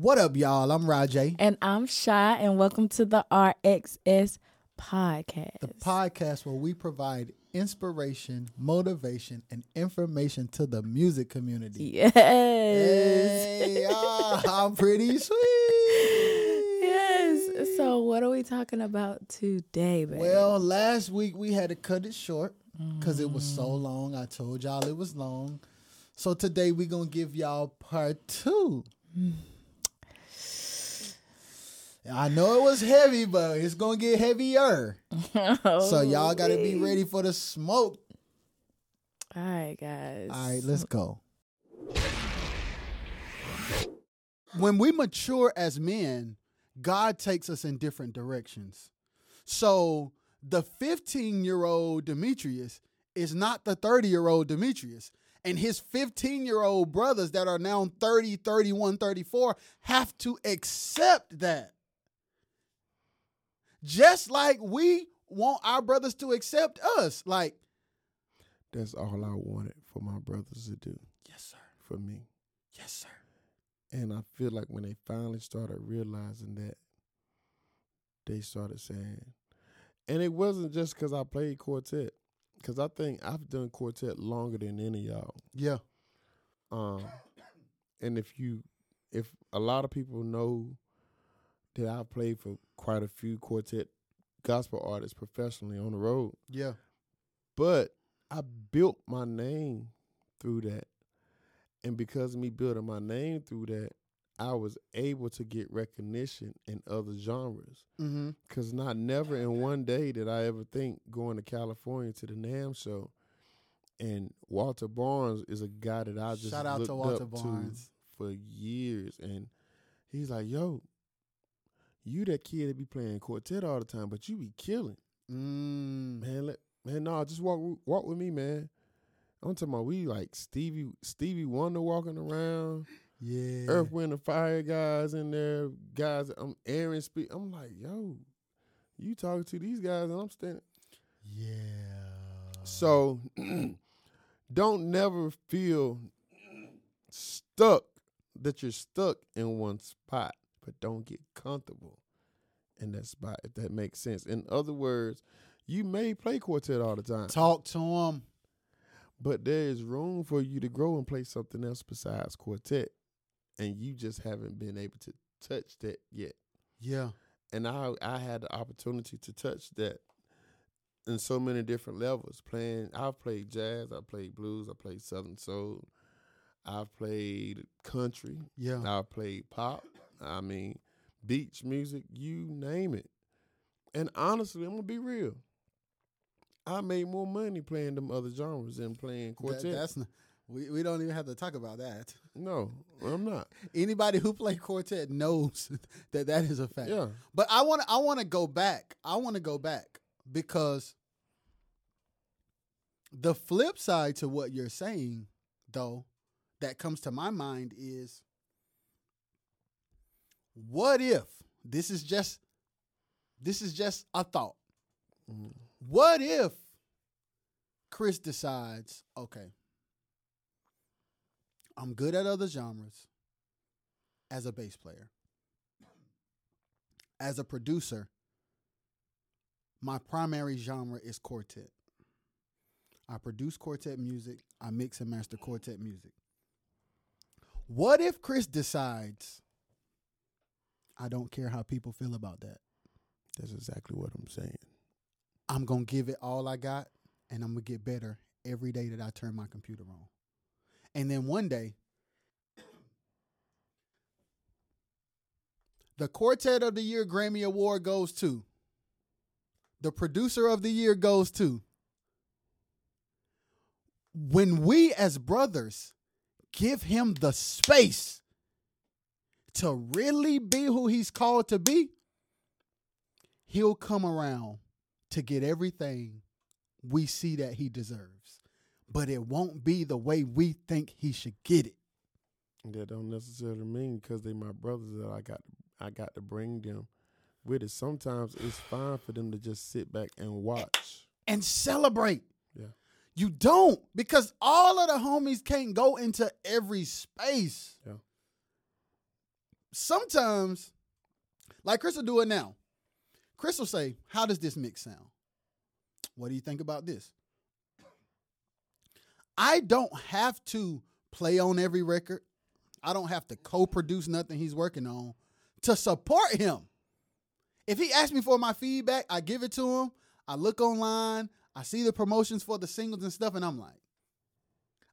What up, y'all? I'm Rojay. And I'm Shy, and welcome to the RXS podcast. The podcast where we provide inspiration, motivation, and information to the music community. Yes. Hey, I'm pretty sweet. yes. So, what are we talking about today, baby? Well, last week we had to cut it short because it was so mm. long. I told y'all it was long. So today we're gonna give y'all part two. Mm. I know it was heavy, but it's gonna get heavier. So y'all oh, gotta be ready for the smoke. All right, guys. All right, let's go. When we mature as men, God takes us in different directions. So the 15 year old Demetrius is not the 30 year old Demetrius. And his 15 year old brothers that are now 30, 31, 34 have to accept that. Just like we want our brothers to accept us. Like, That's all I wanted for my brothers to do yes, sir. for me. Yes, sir. And I feel like when they finally started realizing that, they started saying, and it wasn't just because I played quartet, because I think I've done quartet longer than any of y'all. Yeah. Um, and if you, if a lot of people know that I've played for quite a few quartet gospel artists professionally on the road, Yeah. but I built my name through that. And because of me building my name through that, I was able to get recognition in other genres. Mm-hmm. Cause not never in one day did I ever think going to California to the NAMM show. And Walter Barnes is a guy that I just Shout out to Walter Barnes. for years. And he's like, yo, you that kid that be playing quartet all the time, but you be killing. Mm. Man, let man, no, just walk walk with me, man. I'm talking about we like Stevie Stevie Wonder walking around, Yeah. Earth, Wind, and Fire guys in there, guys. I'm Aaron speak. I'm like, yo, you talking to these guys, and I'm standing. Yeah. So, don't never feel stuck that you're stuck in one spot, but don't get comfortable in that spot. If that makes sense. In other words, you may play quartet all the time. talk to them. But there is room for you to grow and play something else besides quartet. And you just haven't been able to touch that yet. Yeah. And I I had the opportunity to touch that in so many different levels. Playing I've played jazz, I played blues, I played southern soul, I've played country, Yeah. I've played pop, I mean beach music, you name it. And honestly, I'm gonna be real. I made more money playing them other genres than playing quartet. That- that's not, we, we don't even have to talk about that. No, I'm not. Anybody who play quartet knows that that is a fact. Yeah. But I want I want to go back. I want to go back because the flip side to what you're saying though that comes to my mind is what if this is just this is just a thought. Mm. What if Chris decides, okay, I'm good at other genres as a bass player. As a producer, my primary genre is quartet. I produce quartet music, I mix and master quartet music. What if Chris decides, I don't care how people feel about that? That's exactly what I'm saying. I'm gonna give it all I got, and I'm gonna get better every day that I turn my computer on. And then one day, the Quartet of the Year Grammy Award goes to. The producer of the year goes to. When we as brothers give him the space to really be who he's called to be, he'll come around to get everything we see that he deserves. But it won't be the way we think he should get it. That don't necessarily mean because they my brothers that I got I got to bring them with it. Sometimes it's fine for them to just sit back and watch. And celebrate. Yeah. You don't because all of the homies can't go into every space. Yeah. Sometimes, like Chris will do it now. Chris will say, How does this mix sound? What do you think about this? I don't have to play on every record. I don't have to co-produce nothing he's working on to support him. If he asks me for my feedback, I give it to him. I look online, I see the promotions for the singles and stuff, and I'm like,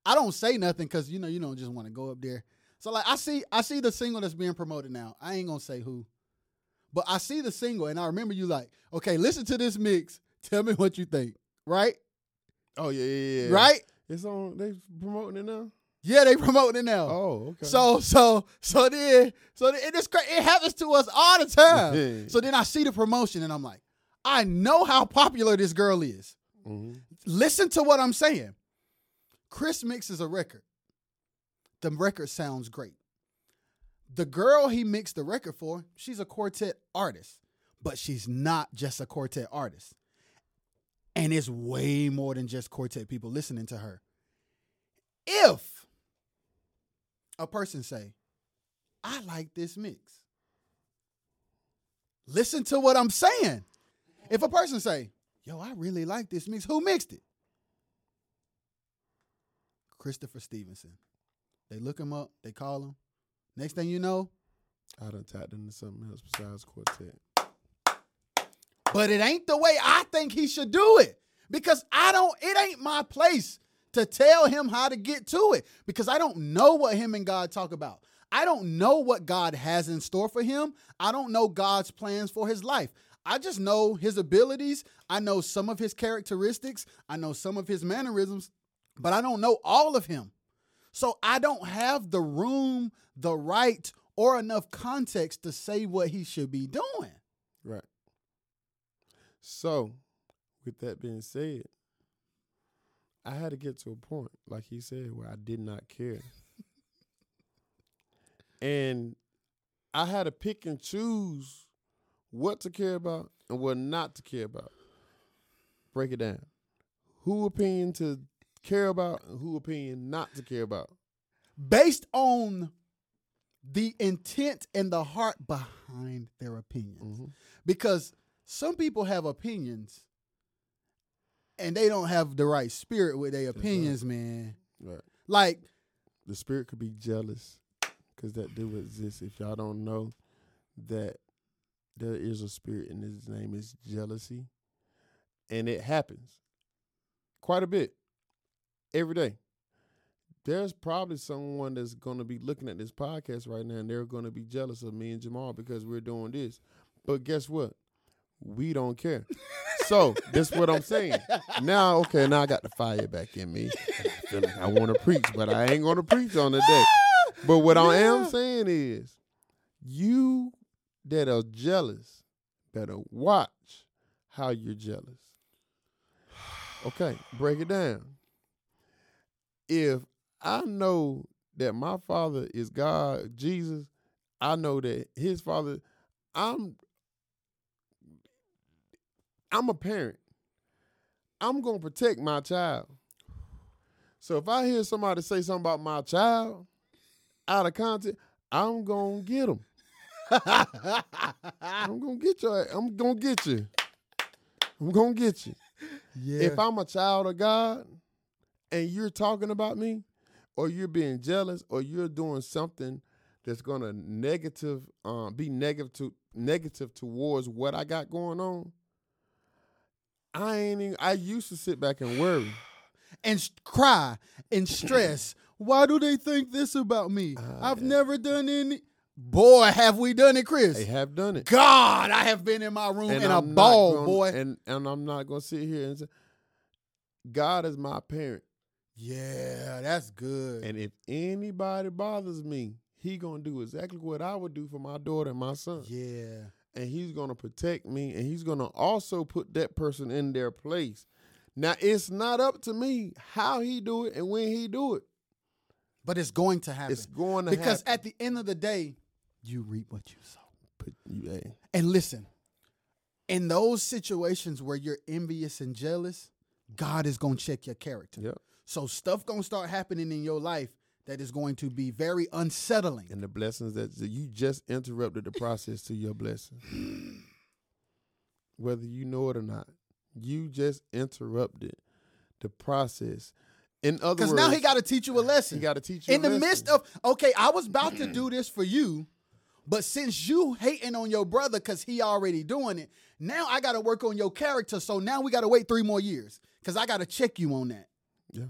I don't say nothing because you know you don't just want to go up there. So like I see I see the single that's being promoted now. I ain't gonna say who, but I see the single and I remember you like, okay, listen to this mix. Tell me what you think. Right? Oh yeah, yeah, yeah. Right? It's on. They promoting it now. Yeah, they promoting it now. Oh, okay. So so so then so then it is cra- it happens to us all the time. so then I see the promotion and I'm like, I know how popular this girl is. Mhm. Listen to what I'm saying. Chris mixes a record. The record sounds great. The girl he mixed the record for, she's a quartet artist, but she's not just a quartet artist. And it's way more than just quartet people listening to her. If a person say, I like this mix. Listen to what I'm saying. If a person say, yo, I really like this mix, who mixed it? Christopher Stephenson. They look him up, they call him. Next thing you know, I done tapped into something else besides quartet. but it ain't the way I think he should do it. Because I don't, it ain't my place to tell him how to get to it. Because I don't know what him and God talk about. I don't know what God has in store for him. I don't know God's plans for his life. I just know his abilities. I know some of his characteristics. I know some of his mannerisms, but I don't know all of him. So I don't have the room, the right, or enough context to say what he should be doing. Right. So, with that being said, I had to get to a point, like he said, where I did not care. and I had to pick and choose what to care about and what not to care about. Break it down. Who opinion to care about and who opinion not to care about. based on the intent and the heart behind their opinions. Mhm. Because some people have opinions and they don't have the right spirit with their right. opinions, man. Right. Like, the spirit could be jealous because that do exist. If y'all don't know that there is a spirit and his name is jealousy, and it happens quite a bit every day. There's probably someone that's going to be looking at this podcast right now and they're going to be jealous of me and Jamal because we're doing this. But guess what? We don't care. so that's what I'm saying. Now, okay, now I got the fire back in me. I want to preach, but I ain't going to preach on the day. But what I am saying is, you that are jealous better watch how you're jealous. Okay, break it down. If I know that my father is God, Jesus, I know that his father, I'm I'm a parent. I'm gonna protect my child. So if I hear somebody say something about my child out of context, I'm gonna get them. I'm gonna get you. I'm gonna get you. I'm gonna get you. yeah. If I'm a child of God and you're talking about me, or you're being jealous, or you're doing something that's gonna negative, um, be negative to negative towards what I got going on, I ain't. Even, I used to sit back and worry. and s- cry and stress. Why do they think this about me? Ah, I've yeah. never done any. Boy, have we done it, Chris? They have done it. God, I have been in my room in a I'm not ball, boy. And and I'm not gonna sit here and say, God is my parent, yeah, that's good. and if anybody bothers me, he gonna do exactly what I would do for my daughter and my son. yeah. and he's to protect me and he's to also put that person in their place. Now it's not up to me how he do it and when he do it. But it's going to happen. It's going to happen. because happen. at the end of the day, you reap what you sow. Put you, hey, And listen, in those situations where you're envious and jealous, God is to check your character. yep. So stuff going to start happening in your life that is going to be very unsettling. And the blessings that you just interrupted the process to your blessing. Whether you know it or not, you just interrupted the process. In other Because words, now he got to teach you a lesson. he got to teach you in the lesson. midst of okay, I was about to do this for you, but since you hating on your brother because he already doing it, now I got to work on your character. So now we got to wait three more years because I got to check you on that. Yeah.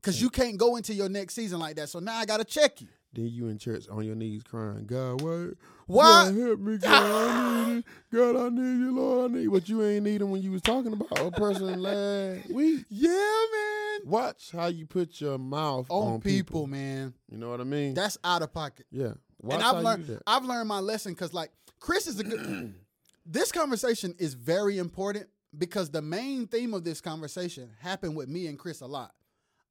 Because you can't go into your next season like that. So now I got to check you. Then you in church on your knees crying, God, why? Why? God, help me, God, I need it. God, I need you, Lord, I need. But you ain't needing when you was talking about a person last week. Yeah, man. Watch how you put your mouth On, on, people, man. You know what I mean? That's out of pocket. yeah. Watch and I've learned. I've learned my lesson because like Chris is a good this conversation is very important because the main theme of this conversation happened with me and Chris a lot.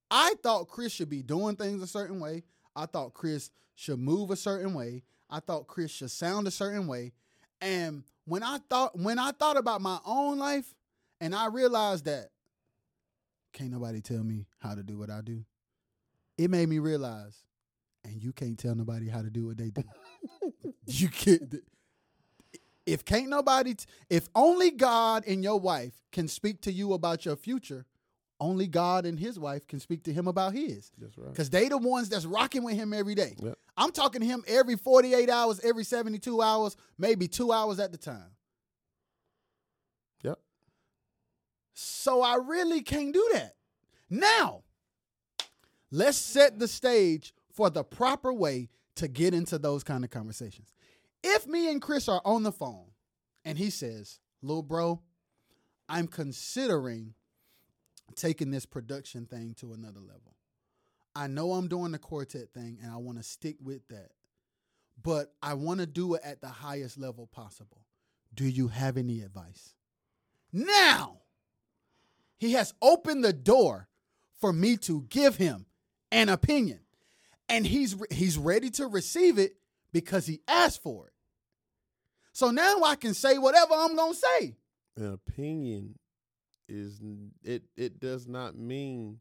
I thought Chris should be doing things a certain way. I thought Chris should move a certain way. I thought Chris should sound a certain way. And when I thought when I thought about my own life and I realized that can't nobody tell me how to do what I do, it made me realize and you can't tell nobody how to do what they do. you can't. If can't nobody, t- if only God and your wife can speak to you about your future, only God and his wife can speak to him about his. That's right. Because they the ones that's rocking with him every day. Yep. I'm talking to him every 48 hours, every 72 hours, maybe two hours at the time. Yep. So I really can't do that. Now, let's set the stage for the proper way to get into those kind of conversations. If me and Chris are on the phone and he says, Little bro, I'm considering taking this production thing to another level. I know I'm doing the quartet thing and I want to stick with that, but I want to do it at the highest level possible. Do you have any advice? Now, he has opened the door for me to give him an opinion. And he's he's ready to receive it because he asked for it. So now I can say whatever I'm going to say. An opinion is it. It does not mean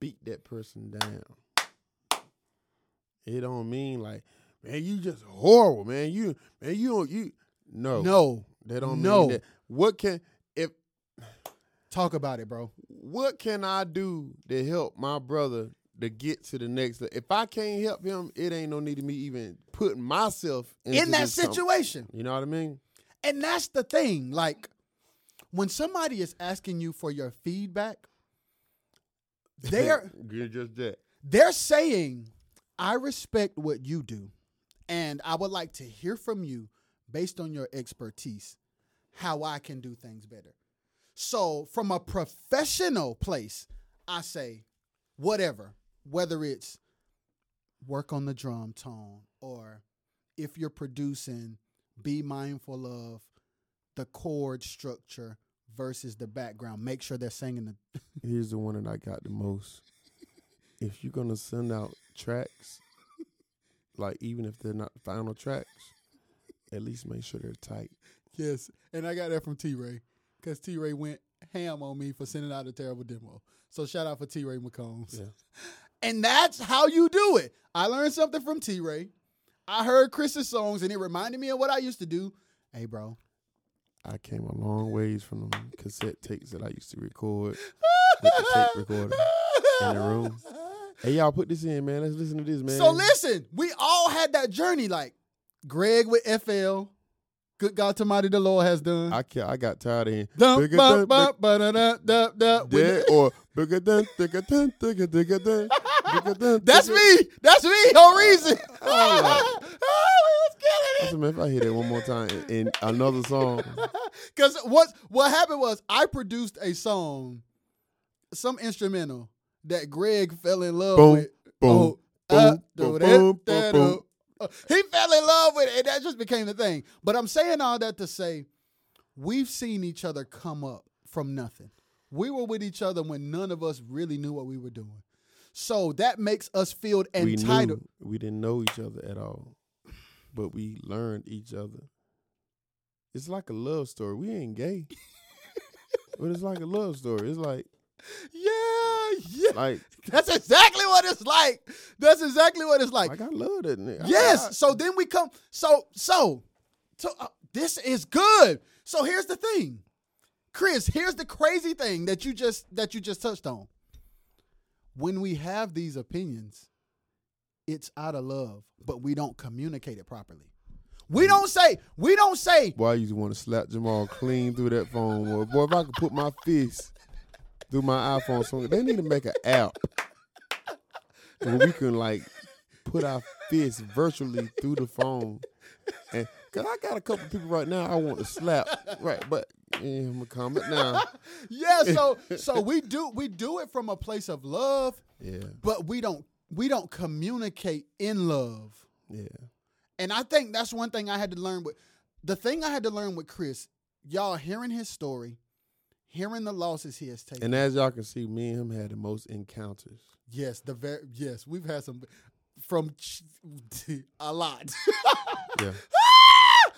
beat that person down. It don't mean like, man, you just horrible, man. You man, you don't you no No. That don't No. mean that. What can if Talk about it, bro. what can I do to help my brother to get to the next? If I can't help him, it ain't no need of me even putting myself In that situation. You know what I mean? And that's the thing. Like, when somebody is asking you for your feedback, they're You're just that. they're saying, I respect what you do, and I would like to hear from you based on your expertise how I can do things better. So, from a professional place, I say, whatever, whether it's work on the drum tone or if you're producing, be mindful of the chord structure versus the background. Make sure they're singing the Here's the one that I got the most. If you're gonna send out tracks, like even if they're not the final tracks, at least make sure they're tight. Yes, and I got that from T Ray because T Ray went ham on me for sending out a terrible demo. So shout out for T Ray McCombs. Yeah. And that's how you do it. I learned something from T Ray. I heard Chris's songs and it reminded me of what I used to do. Hey, bro. I came a long ways from the cassette tapes that I used to record with the tape recorder in the room. Hey, y'all put this in, man. Let's listen to this, man. So listen, we all had that journey. Like Greg with FL. Good God Almighty, the Lord has done. I ca- I got tired of him. Dum, bum, bum, ba-da-da, da, da. Or bigger than bigger than bigger bigger than. That's me. That's me. No reason. Oh, was killing I it. said, man, if I hear that one more time in, in another song, Because what what happened was I produced a song, some instrumental that Greg fell in love Boom, with. boom, Oh, boom, uh, boom, boom, boom, boom. He fell in love with it, and that just became the thing. But I'm saying all that to say, we've seen each other come up from nothing. We were with each other when none of us really knew what we were doing. So that makes us feel we entitled. knew we didn't know each other at all, but we learned each other. It's like a love story. We ain't gay, but it's like a love story. It's like Yeah, yeah, Like, that's exactly what it's like. That's exactly what it's like. like I love that nigga. I- Yes. I- So then we come. So so so uh, this is good. So here's the thing, Chris. Here's the crazy thing that you just that you just touched on. When we have these opinions, it's out of love, but we don't communicate it properly. We mm. don't say. We don't say. Why you want to slap Jamal clean through that phone. Boy, boy if I could put my fist through my iPhone, so they need to make an app where we can like put our fists virtually through the phone. And cause I got a couple people right now I want to slap, right? But yeah, I'm gonna calm it down. Yeah. So so we do we do it from a place of love, Yeah, but we don't we don't communicate in love. yeah. And I think that's one thing I had to learn with the thing I had to learn with Chris, y'all hearing his story, hearing the losses he has taken. And as y'all can see, me and him had the most encounters. yes, the very yes, we've had some from ch- a lot. Yeah.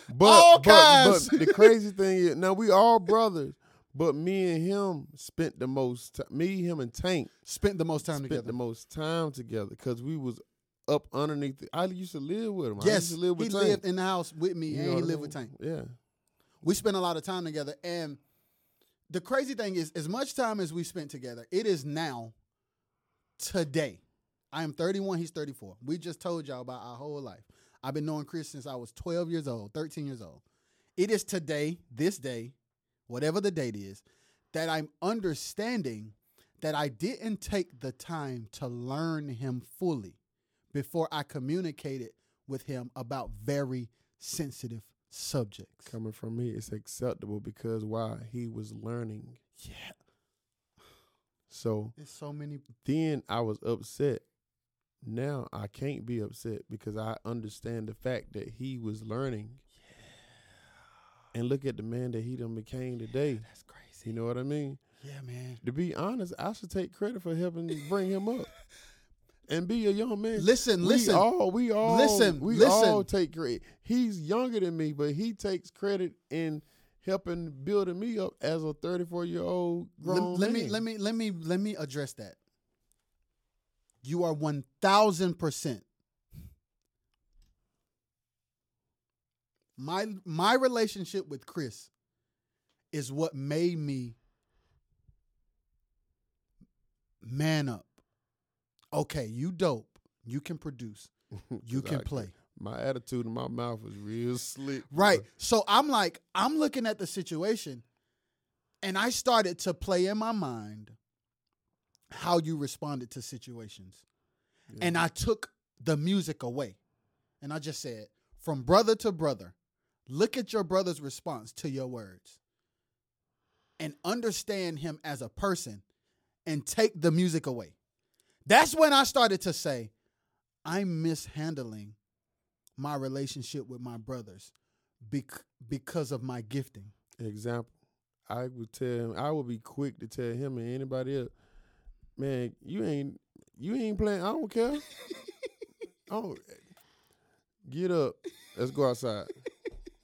But, All but, kinds. but the crazy thing is, now we all brothers, but me and him spent the most. T- me, him, and Tank Spent the most time spent together. the most time together because we was up underneath. The, I used to live with him. I yes, used to live with he Tank. lived in the house with me, You and he I lived with? Tank. Yeah, We spent a lot of time together, and the crazy thing is, as much time as we spent together, it is now, today. I am 31, he's 34. We just told y'all about our whole life. I've been knowing Chris since I was 12 years old, 13 years old. It is today, this day, whatever the date is, that I'm understanding that I didn't take the time to learn him fully before I communicated with him about very sensitive subjects. coming from me, it's acceptable because why? He was learning. Yeah. So There's so many. then I was upset. Now I can't be upset because I understand the fact that he was learning. And look at the man that he done became today. That's crazy. You know what I mean? Yeah, man. To be honest, I should take credit for helping bring him up. And be a young man. Listen, we listen. all we all Listen, we listen. all take credit. He's younger than me, but he takes credit in helping building me up as a 34 year old grown let, me man. let me let me let me address that. You are one thousand percent. My my relationship with Chris is what made me man up. Okay, you dope. You can produce. You can play. My attitude in my mouth was real slick. Right. So I'm like, I'm looking at the situation and I started to play in my mind how you responded to situations. Yeah. And I took the music away. And I just said, from brother to brother, look at your brother's response to your words and understand him as a person and take the music away. That's when I started to say, I'm mishandling my relationship with my brothers bec- because of my gifting. Example, I would tell him, I would be quick to tell him and anybody else, man, you ain't you ain't playing. I don't care. oh, get up. Let's go outside.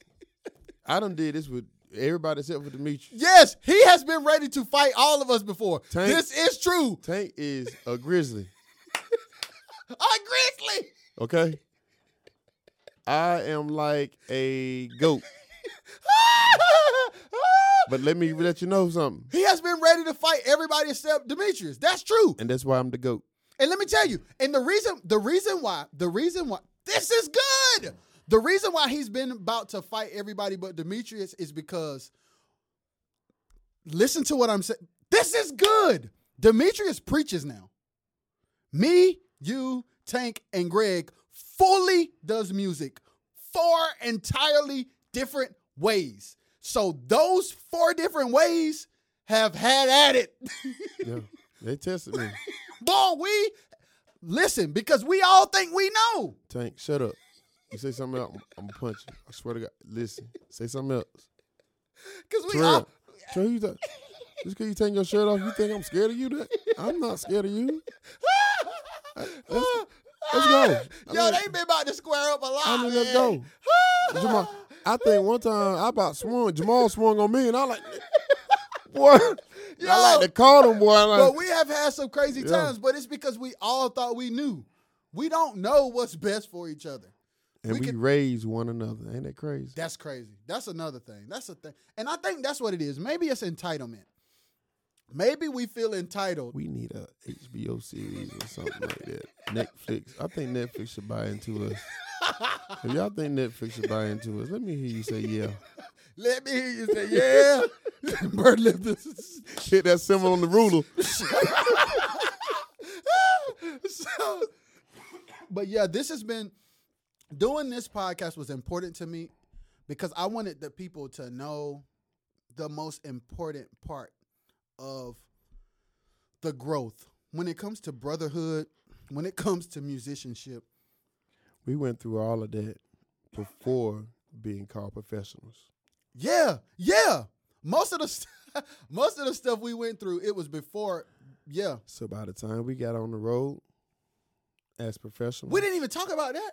I done did this with everybody except for Demetrius. Yes, he has been ready to fight all of us before. Tank. This is true. Tank is a grizzly. A grizzly. Okay. I am like a goat. But let me let you know something. he has been ready to fight everybody except Demetrius. That's true. And that's why I'm the goat. And let me tell you, and the reason, the reason why, the reason why this is good. The reason why he's been about to fight everybody but Demetrius is because listen to what I'm saying. This is good. Demetrius preaches now. Me, you, Tank, and Greg fully does music four entirely different ways. So those four different ways have had at it. Yeah. They tested me. Boy, we listen because we all think we know. Tank, shut up. You say something else, I'm, I'm gonna punch you. I swear to God. Listen, say something else. Because we Terrell, all Terrell, you th- just because you take your shirt off, you think I'm scared of you? That I'm not scared of you. Let's, let's go. I Yo, mean, they been about to square up a lot. I mean, let's go. Jamal, I think one time I about swung, Jamal swung on me, and I like, boy. Yo, I like to call them boy. Like- but we have had some crazy Yeah. times, but it's because we all thought we knew. We don't know what's best for each other. and we we, could- raise one another. Ain't that crazy? That's crazy. That's another thing. That's a thing. And I think that's what it is. Maybe it's entitlement. Maybe we feel entitled. We need a HBO series or something like that. Netflix. I think Netflix should buy into us. If y'all think Netflix should buy into us, let me hear you say yeah. Let me hear you say, yeah. Bird this. Hit that symbol on the ruler. so, but yeah, this has been doing this podcast was important to me because I wanted the people to know the most important part of the growth when it comes to brotherhood, when it comes to musicianship. We went through all of that before being called professionals. Yeah, yeah. Most of the st- most of the stuff we went through, it was before. Yeah, So by the time we got on the road as professionals, we didn't even talk about that.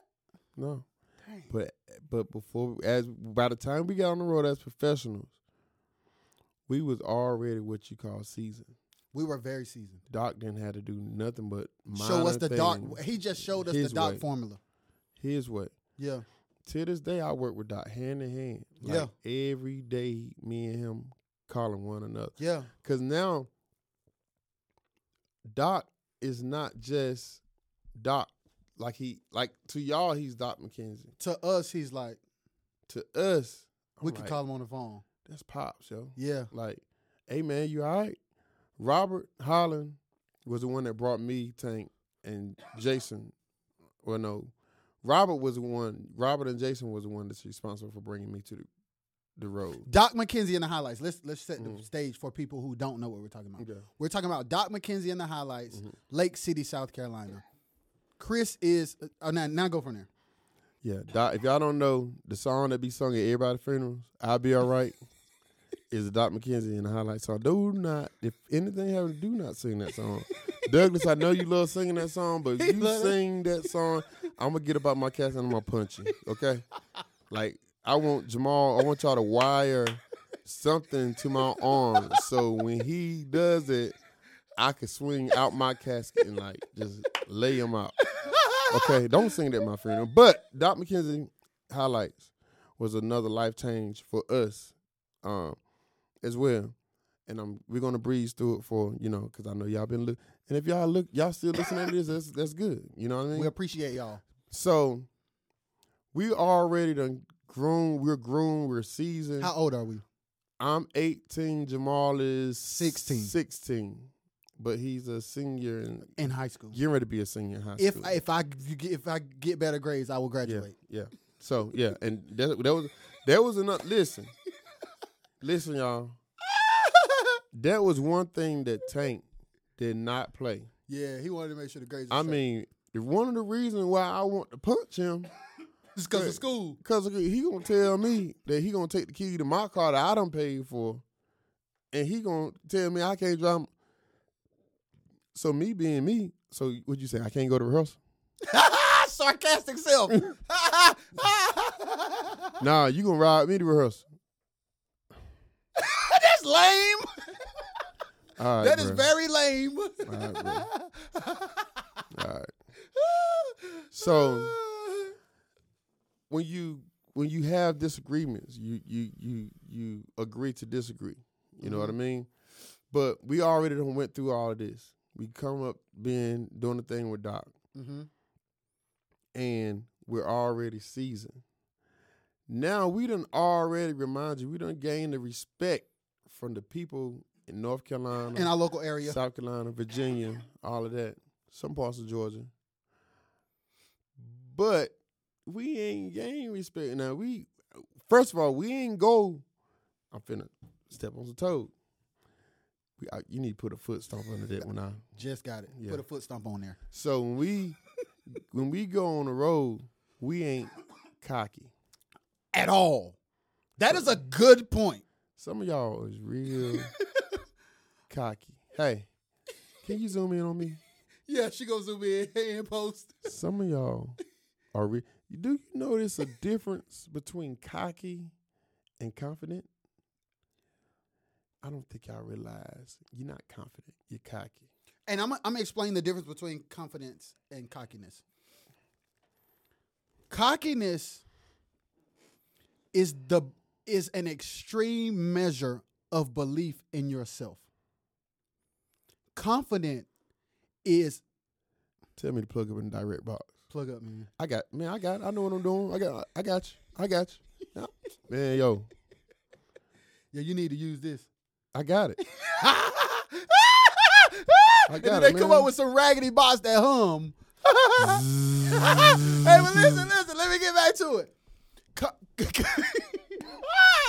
no. Dang. But but before as by the time we got on the road as professionals, we was already what you call seasoned. We were very seasoned. Doc didn't have to do nothing but Show us the things He just showed us the dark way. formula. His way. Yeah, To this day, I work with Doc hand in hand. Like every day, me and him calling one another. yeah, Cause now, Doc is not just Doc. Like he, like to y'all, he's Doc McKenzie. To us, he's like, To us, we could call him on the phone. That's pops, yo. Yeah, Like, hey man, you all right? Robert Holland was the one that brought me Tank and Jason. Well, no, Robert was the one. Robert and Jason was the one that's responsible for bringing me to the, the road. Doc McKenzie in the Hi-Lites. Let's let's set the Mhm. stage for people who don't know what we're talking about. Okay. We're talking about Doc McKenzie in the Hi-Lites, Mhm. Lake City, South Carolina. Chris is uh, now, now go from there. Yeah, Doc, if y'all don't know the song that be sung at everybody's funerals, "I'll Be All Right," is Doc McKenzie in the highlight song. Do not, if anything happens, do not sing that song. Douglas, I know you love singing that song, but if you sing that song, I'm gonna get about my cast and I'm gonna punch you. Okay, like I want Jamal, I want y'all to wire something to my arm so when he does it, I can swing out my casket and like just lay him out. Okay, don't sing that, my friend. But Doc McKenzie Hi-Lites was another life change for us, um, as well. And um, we're gonna breeze through it for you know, because I know y'all been look. And if y'all look, y'all still listening to this, that's that's good. You know what I mean? We appreciate y'all. so we already done grown. We're grown. We're seasoned. How old are we? I'm 18. Jamal is 16. 16, but he's a senior and In high school. getting ready to be a senior in high If school. if I if I get better grades, I will yeah, graduate. yeah. So yeah, and that, that was that was enough. Listen, listen, y'all. That was one thing that Tank did not play. Yeah, he wanted to make sure the grades. I mean, one of the reasons why I want to punch him is because of school. Cause he gonna tell me that he gonna take the key to my car that I don't pay for, and he gonna tell me I can't drive. So me being me, so what you say? I can't go to rehearsal? Sarcastic self. Nah, you gonna ride me to rehearsal? That's lame. All right, That is bruh. very lame. right, bro. All right. So when you when you have disagreements, you you you you agree to disagree. You know what I mean? But we already done went through all of this. We come up being doing the thing with Doc, hmm and we're already seasoned. Now we done already remind you, we done gained the respect from the people in North Carolina, In our local area. South Carolina, Virginia, all of that, some parts of Georgia. But we ain't gain respect. Now we, first of all, we ain't go. I'm finna step on some toes. We, I, you need to put a foot stomp under that when I. Just got it. Yeah. Put a foot stomp on there. So when we, when we go on the road, we ain't cocky. At all. That is a good point. Some of y'all is real cocky. Hey, can you zoom in on me? Yeah, she goes zoom in and post. Some of y'all are real. do you notice a difference between cocky and confident? I don't think y'all realize you're not confident. You're cocky. And I'm I'm gonna explain the difference between confidence and cockiness. Cockiness is the is an extreme measure of belief in yourself. Confident is Tell me to plug up in the direct box. plug up, man. I got man. I got. I know what I'm doing. I got. I got you. I got you. Yeah. Man, yo, Yeah, you need to use this. I got it. and got then it, they come man. up with some raggedy bots that hum. hey, but listen, listen. Let me get back to it. Ah,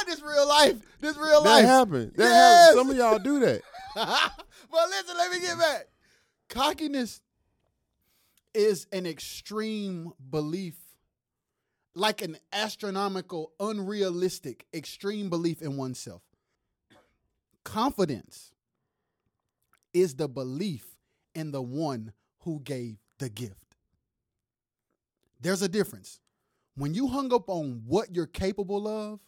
this real life. This real That life. happened. That Yes. happened. Some of y'all do that. but listen, let me get back. Cockiness is an extreme belief, like an astronomical, unrealistic, extreme belief in oneself. Confidence is the belief in the one who gave the gift. There's a difference. When you hung up on what you're capable of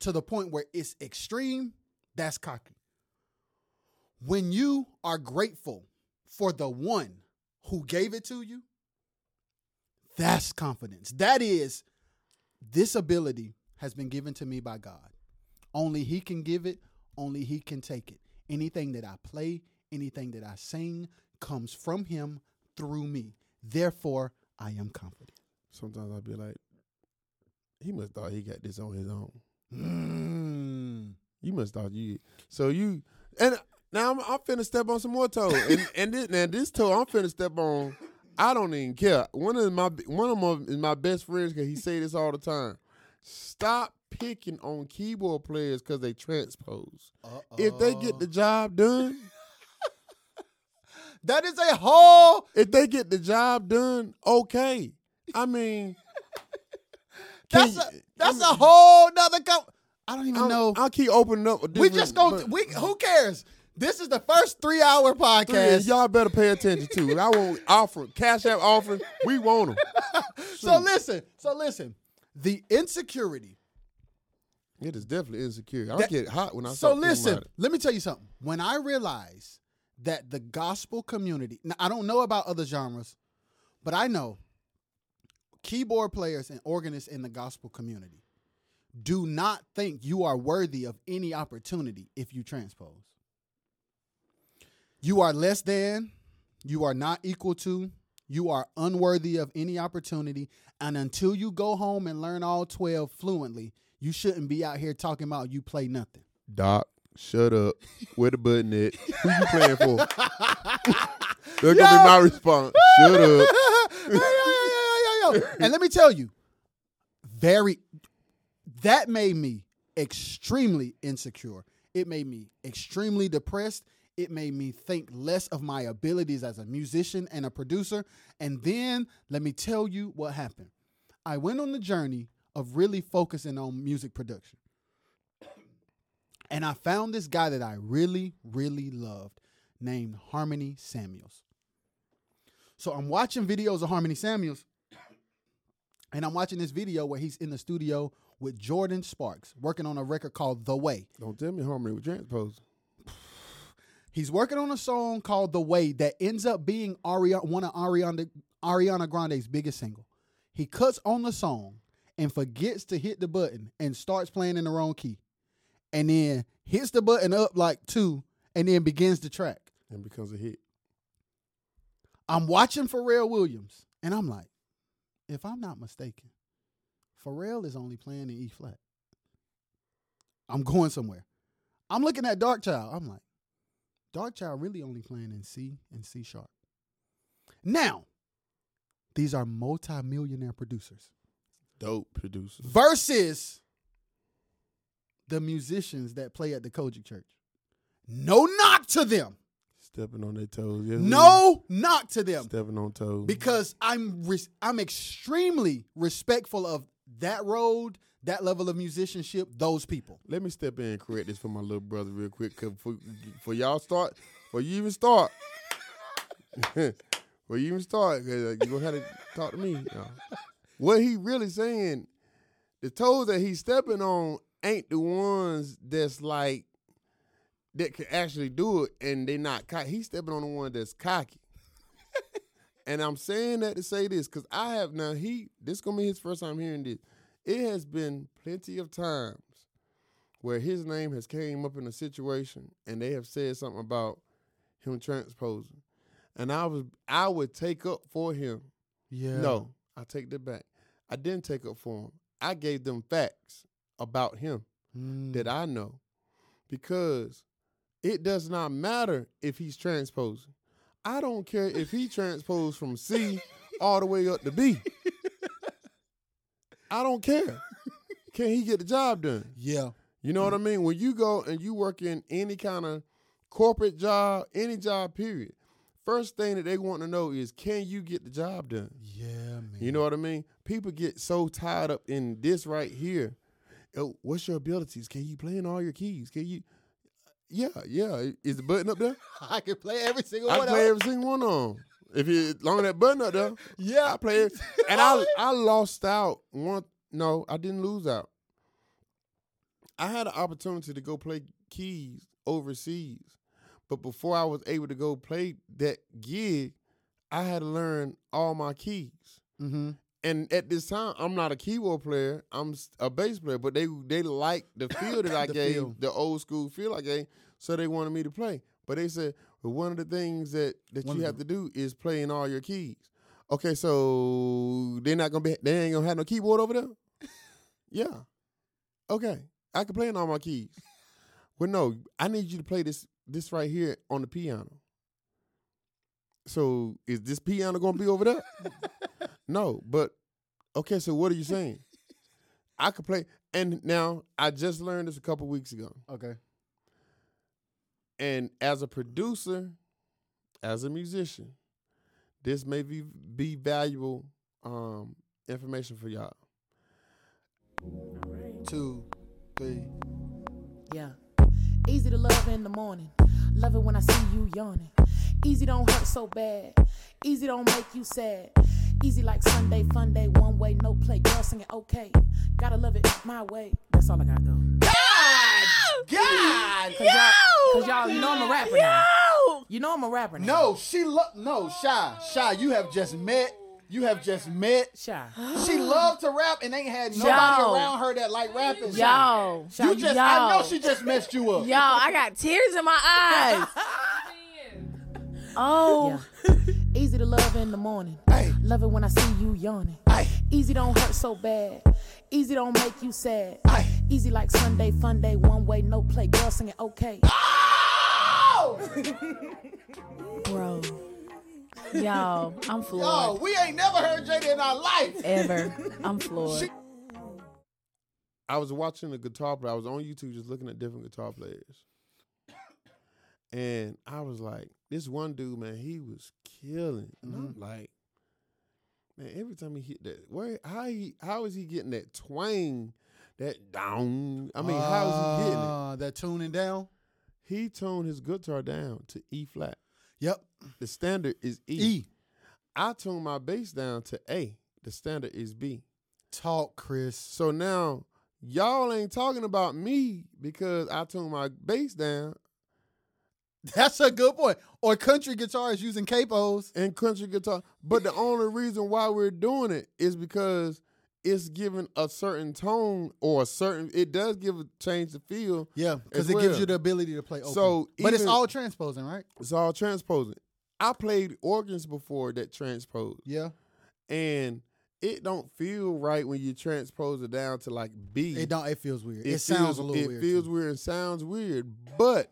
to the point where it's extreme, that's cocky when you are grateful for the one who gave it to you, that's confidence. That is, this ability has been given to me by God. Only He can give it, only He can take it. Anything that I play, anything that I sing comes from Him through me. Therefore, I am confident. Sometimes I'd be like, he must thought he got this on his own. Mm. You must thought you. So you and now I'm, I'm finna step on some more toes, and and this, now this toe I'm finna step on. I don't even care. One of my one of my is my best friends because he say this all the time. Stop picking on keyboard players because they transpose. If they get the job done, that is a whole if they get the job done, okay. I mean, that's a that's I a mean, whole nother co- I don't even I'll, know. I'll keep opening up. a we just go. but- We who cares? This is the first three hour Three, podcast. y'all better pay attention to. I won't offer cash app offering. We want them. so listen. So listen. The insecurity. It is definitely insecure. I That- get hot when I So listen. Let me tell you something. When I realized that the gospel community. Now I don't know about other genres, but I know keyboard players and organists in the gospel community do not think you are worthy of any opportunity if you transpose. You are less than, you are not equal to, you are unworthy of any opportunity. And until you go home and learn all 12 fluently, you shouldn't be out here talking about you play nothing. Doc, shut up. Where the button at? Who you playing for? That's gonna be my response. Shut up. Yo. and let me tell you, very that made me extremely insecure. It made me extremely depressed. It made me think less of my abilities as a musician and a producer. And then let me tell you what happened. I went on the journey of really focusing on music production. And I found this guy that I really, really loved named Harmony Samuels. So I'm watching videos of Harmony Samuels, and I'm watching this video where he's in the studio with Jordin Sparks working on a record called The Way. Don't tell me harmony with transpose. He's working on a song called The Way that ends up being Ariana, one of Ariana, Ariana Grande's biggest single. He cuts on the song and forgets to hit the button and starts playing in the wrong key. And then hits the button up like two and then begins the track. And becomes a hit. I'm watching Pharrell Williams, and I'm like, if I'm not mistaken, Pharrell is only playing in E flat. I'm going somewhere. I'm looking at Darkchild. I'm like, Darkchild really only playing in C and C sharp. Now, these are multi-millionaire producers Dope producers. versus the musicians that play at the COGIC Church. No knock to them. Stepping on their toes. Yes, No not to them. Stepping on toes. because I'm res- I'm extremely respectful of that road, that level of musicianship, those people. Let me step in and correct this for my little brother real quick. Cause for, for y'all start, for you even start, for you even start, 'cause, uh, you gonna have to talk to me. y'all. What he really saying, the toes that he's stepping on ain't the ones that's like that can actually do it and they not cocky. He's stepping on the one that's cocky. and I'm saying that to say this because I have now he this gonna be his first time hearing this. It has been plenty of times where his name has came up in a situation and they have said something about him transposing. And I was I would take up for him. Yeah. No, I take that back. I didn't take up for him. I gave them facts about him Mm. that I know because it does not matter if he's transposing. I don't care if he transposed from C all the way up to B. I don't care. Can he get the job done? Yeah. You know what I mean? When you go and you work in any kind of corporate job, any job, period, first thing that they want to know is can you get the job done? Yeah, man. You know what I mean? People get so tied up in this right here. Oh, what's your abilities? Can you play in all your keys? Can you? Yeah, yeah. Is the button up there? I can play every single one. I play every single one on. If you long that button up there, Yeah. I play it. And I I lost out one. No, I didn't lose out. I had an opportunity to go play keys overseas, but before I was able to go play that gig, I had to learn all my keys. Mm-hmm. And at this time, I'm not a keyboard player. I'm a bass player. But they they like the feel that I The gave, feel. the old school feel I gave. So they wanted me to play. But they said, well, one of the things that that One you have to do is play in all your keys. Okay, so they're not gonna be. They ain't gonna have no keyboard over there. yeah. Okay, I can play in all my keys. Well, no, I need you to play this this right here on the piano. So is this piano gonna be over there? no, but okay. So what are you saying? I could play, and now I just learned this a couple weeks ago. Okay. And as a producer, as a musician, this may be be valuable um, information for y'all. Two, three. Yeah. Easy to love in the morning. Love it when I see you yawning. Easy don't hurt so bad. Easy don't make you sad. Easy like Sunday, fun day, one way, no play. Girl singing okay. Gotta love it my way. That's all I got though. God. Cause y'all, cause y'all, you know I'm a rapper now. You know I'm a rapper now. No, she lo- no, Shy. Shy, you have just met. You have just met. Shy. She loved to rap and ain't had nobody Yo. around her that like rapping. Shy. Yo, You just yo, I know she just messed you up. yo, I got tears in my eyes. Oh, Yeah. Easy to love in the morning. Hey. Love it when I see you yawning. Hey. Easy don't hurt so bad. Easy don't make you sad. Hey. Easy like Sunday, fun day, one way, no play. Girl singing okay. Oh! bro. Yo, I'm floored. Yo, we ain't never heard Jada in our life. Ever. I'm floored. She- I was watching a guitar player. I was on YouTube just looking at different guitar players. And I was like, this one dude, man, he was killing. And I'm like, man, every time he hit that, where how he how is he getting that twang, that down? I mean, how is he getting it? Uh, That tuning down. He tuned his guitar down to E flat. Yep. The standard is E. E. I tuned my bass down to A. The standard is B. Talk, Chris. So now y'all ain't talking about me because I tuned my bass down That's a good point. Or country guitarists using capos. and country guitar. But the only reason why we're doing it is because it's giving a certain tone or a certain. It does give a change the feel. Yeah, because it gives you the ability to play open. So but it's all transposing, right? It's all transposing. I played organs before that transpose, Yeah. and it don't feel right when you transpose it down to like B. It don't. It feels weird. It, It sounds feels- a little weird. it weird. feels too. weird and sounds weird, but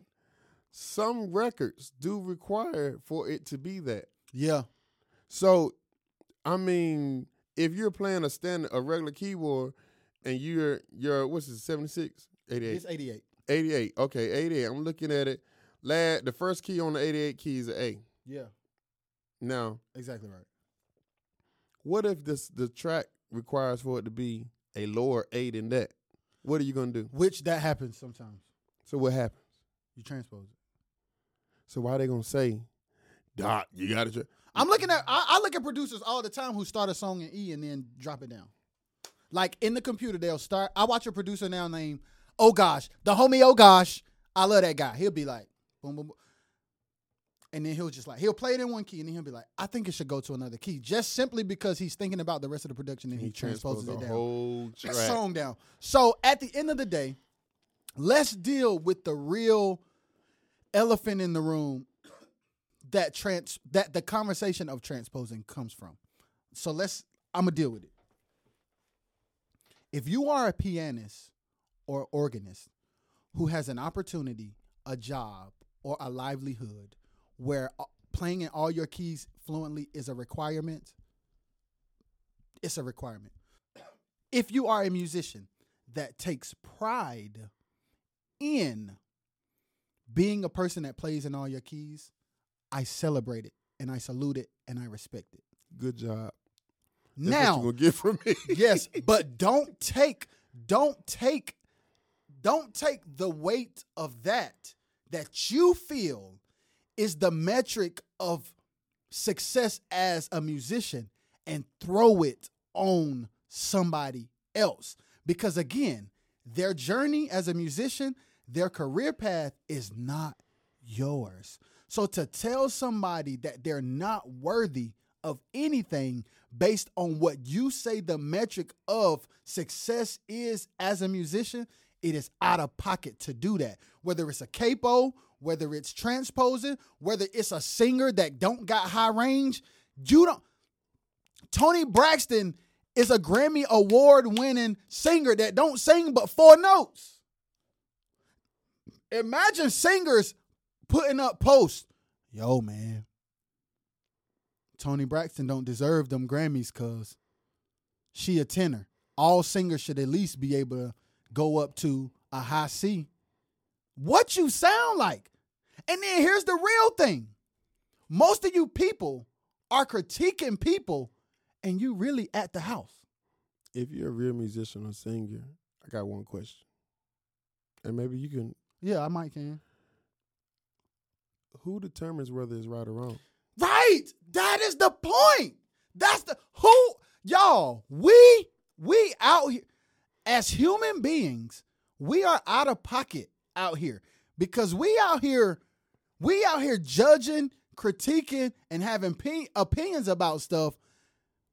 some records do require for it to be that. Yeah. So, I mean, if you're playing a standard, a regular keyboard, and you're you're what's it, 76? 88. It's 88. 88. Okay, 88. I'm looking at it. Lad, the first key on the 88 key is an A. Yeah. Now, Exactly right. what if this the track requires for it to be a lower A than that? What are you gonna do? Which that happens sometimes. So what happens? You transpose it. So why are they gonna say, Doc, you gotta try I'm looking at. I, I look at producers all the time who start a song in E and then drop it down. Like in the computer, they'll start. I watch a producer now named Oh Gosh, the homie Oh Gosh. I love that guy. He'll be like, boom, boom, boom. And then he'll just like he'll play it in one key, and then he'll be like, "I think it should go to another key," just simply because he's thinking about the rest of the production and he, He transposes transposed it down whole track. song down. So at the end of the day, let's deal with the real elephant in the room that trans that the conversation of transposing comes from. So let's I'm gonna deal with it. If you are a pianist or organist who has an opportunity, a job, or a livelihood where uh, playing in all your keys fluently is a requirement, it's a requirement if you are a musician that takes pride in being a person that plays in all your keys, I celebrate it and I salute it and I respect it. Good job. That's now, what you gonna get from me. yes, but don't take don't take don't take the weight of that that you feel is the metric of success as a musician and throw it on somebody else because again their journey as a musician their career path is not yours so to tell somebody that they're not worthy of anything based on what you say the metric of success is as a musician, it is out of pocket to do that. Whether it's a capo, whether it's transposing, whether it's a singer that don't got high range, you don't. Toni Braxton is a Grammy award winning singer that don't sing but four notes. Imagine singers putting up posts. Yo, man. Toni Braxton don't deserve them Grammys cuz she a tenor. All singers should at least be able to go up to a high C. What you sound like. And then here's the real thing. Most of you people are critiquing people and you really at the house. if you're a real musician or singer, I got one question. And maybe you can Yeah, I might can. who determines whether it's right or wrong? Right. That is the point. That's the who y'all, we we out here as human beings, we are out of pocket out here because we out here we out here judging, critiquing and having pe- opinions about stuff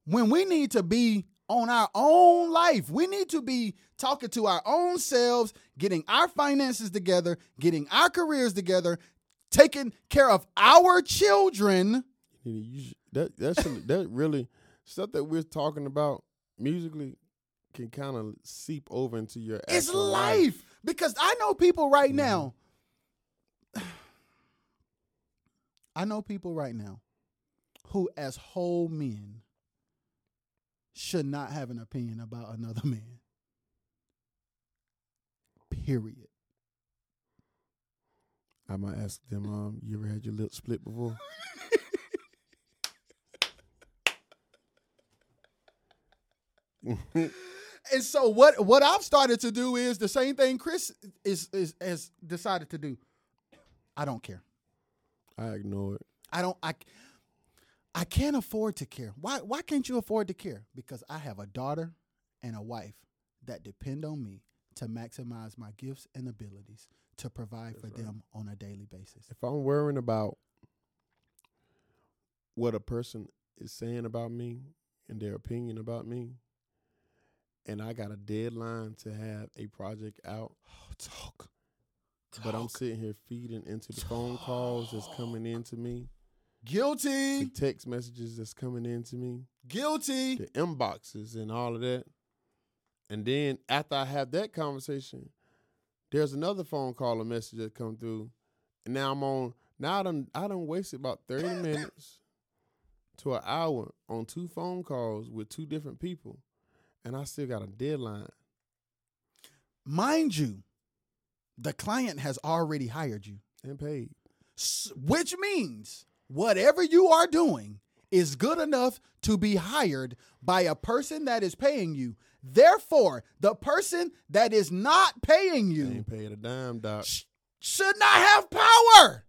when we need to be on our own life. We need to be talking to our own selves, getting our finances together, getting our careers together, taking care of our children. You know, you sh- that that should, that really stuff that we're talking about musically can kind of seep over into your It's actual life. Because I know people right Mhm. now. I know people right now who, as whole men, should not have an opinion about another man. Period. I might ask them, um, you ever had your lips split before? And so what what I've started to do is the same thing Chris is is has decided to do. I don't care. I ignore it. I don't I I can't afford to care. Why why can't you afford to care? Because I have a daughter and a wife that depend on me to maximize my gifts and abilities to provide for right. them on a daily basis. If I'm worrying about what a person is saying about me and their opinion about me, and I got a deadline to have a project out, oh, talk. but I'm sitting here feeding into the phone calls that's coming in to me, the guilty, text messages that's coming in to me, guilty. the inboxes and all of that. And then after I have that conversation, there's another phone call or message that come through. And now I'm on now I done I done wasted about 30 minutes to an hour on two phone calls with two different people. And I still got a deadline. Mind you, the client has already hired you. And paid. S- which means whatever you are doing is good enough to be hired by a person that is paying you. Therefore, the person that is not paying you ain't paid a dime, doc. sh- should not have power.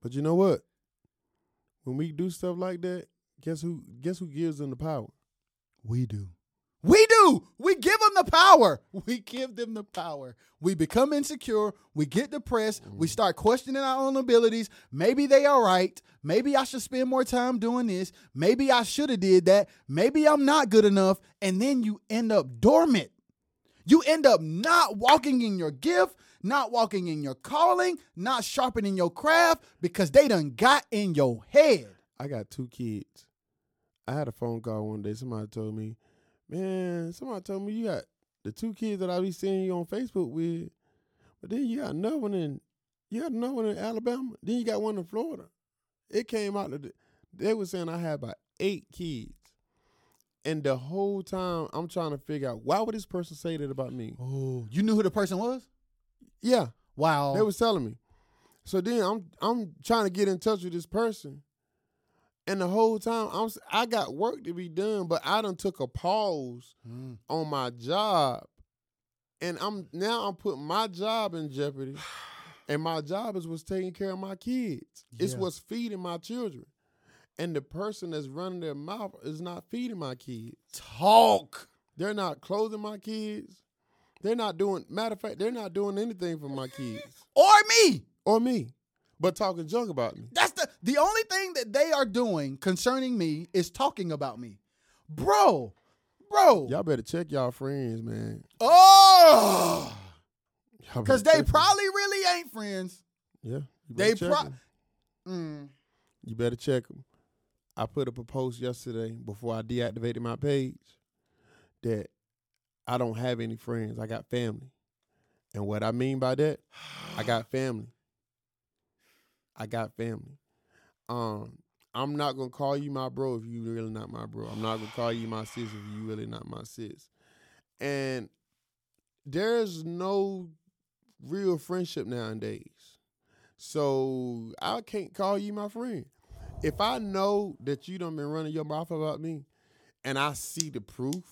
But you know what? When we do stuff like that, guess who guess who gives them the power? We do. We do. We give them the power. We give them the power. We become insecure. We get depressed. We mm. start questioning our own abilities. Maybe they are right. Maybe I should spend more time doing this. Maybe I should have did that. Maybe I'm not good enough. And then you end up dormant. You end up not walking in your gift, not walking in your calling, not sharpening your craft because they done got in your head. I got two kids. I had a phone call one day. Somebody told me, man, somebody told me you got the two kids that I be seeing you on Facebook with, but then you got another one in, you got another one in Alabama. Then you got one in Florida. It came out that they were saying I had about eight kids. And the whole time I'm trying to figure out why would this person say that about me? Oh, you knew who the person was? Yeah, Wow. they was telling me. So then I'm I'm trying to get in touch with this person, and the whole time I'm I got work to be done, but I done took a pause Mm. on my job, and I'm now I'm putting my job in jeopardy, and my job is what's taking care of my kids. It's what's feeding my children, and the person that's running their mouth is not feeding my kids. Talk. They're not clothing my kids. They're not doing. Matter of fact, they're not doing anything for my kids Or me. or me, but talking junk about me. That's the the only thing that they are doing concerning me is talking about me. Bro. Bro. Y'all better check y'all friends, man. Oh. Cuz they probably really ain't friends. yeah. They better check pro- 'em. Mm. You better check them. I put up a post yesterday before I deactivated my page that I don't have any friends. I got family. And what I mean by that, I got family. I got family. Um, I'm not gonna call you my bro if you really not my bro. I'm not gonna call you my sis if you really not my sis. And there's no real friendship nowadays. So I can't call you my friend. If I know that you done been running your mouth about me and I see the proof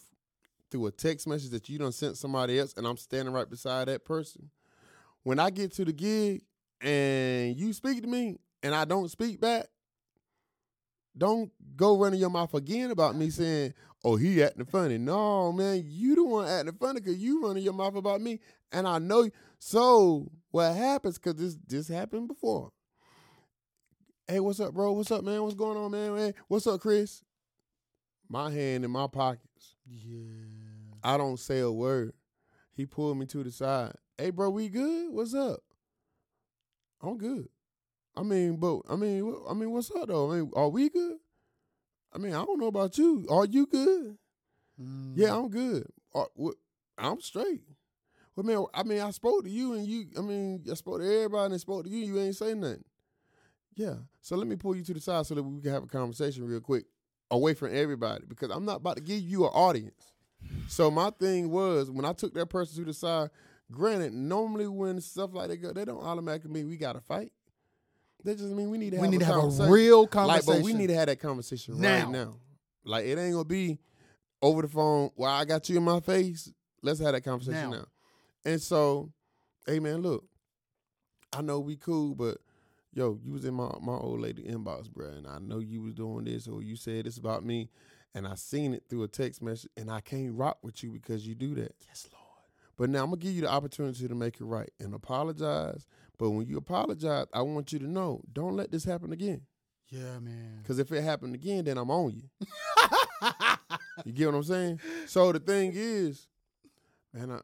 through a text message that you done sent somebody else and I'm standing right beside that person, when I get to the gig and you speak to me and I don't speak back, don't go running your mouth again about me saying, oh, he acting funny. No, man, you the one acting funny because you running your mouth about me. And I know. So what happens, because this, this happened before. Hey, what's up, bro? What's up, man? What's going on, man? man? What's up, Chris? My hand in my pockets. Yeah. I don't say a word. He pulled me to the side. Hey, bro, we good? What's up? I'm good. I mean, but I mean, I mean, what's up though? I mean, are we good? I mean, I don't know about you. Are you good? Mm. Yeah, I'm good. Are, wh- I'm straight. Well, man, I mean, I spoke to you, and you. I mean, I spoke to everybody, and spoke to you. You ain't say nothing. Yeah. So let me pull you to the side so that we can have a conversation real quick, away from everybody, because I'm not about to give you an audience. So my thing was when I took that person to the side. Granted, normally when stuff like that go, they don't automatically mean we got to fight. That just mean we need to we have need a to have a conversation. real Like, conversation. but we need to have that conversation Now. right now. Like, it ain't gonna be over the phone. Well, I got you in my face. Let's have that conversation Now. now. And so, hey man, look, I know we cool, but yo, you was in my my old lady inbox, bruh, and I know you was doing this or you said this about me, and I seen it through a text message, and I can't rock with you because you do that. yes, Lord. But now I'm gonna give you the opportunity to make it right and apologize. But when you apologize, I want you to know, don't let this happen again. Yeah, man. Because if it happened again, then I'm on you. You get what I'm saying? So the thing is, man, I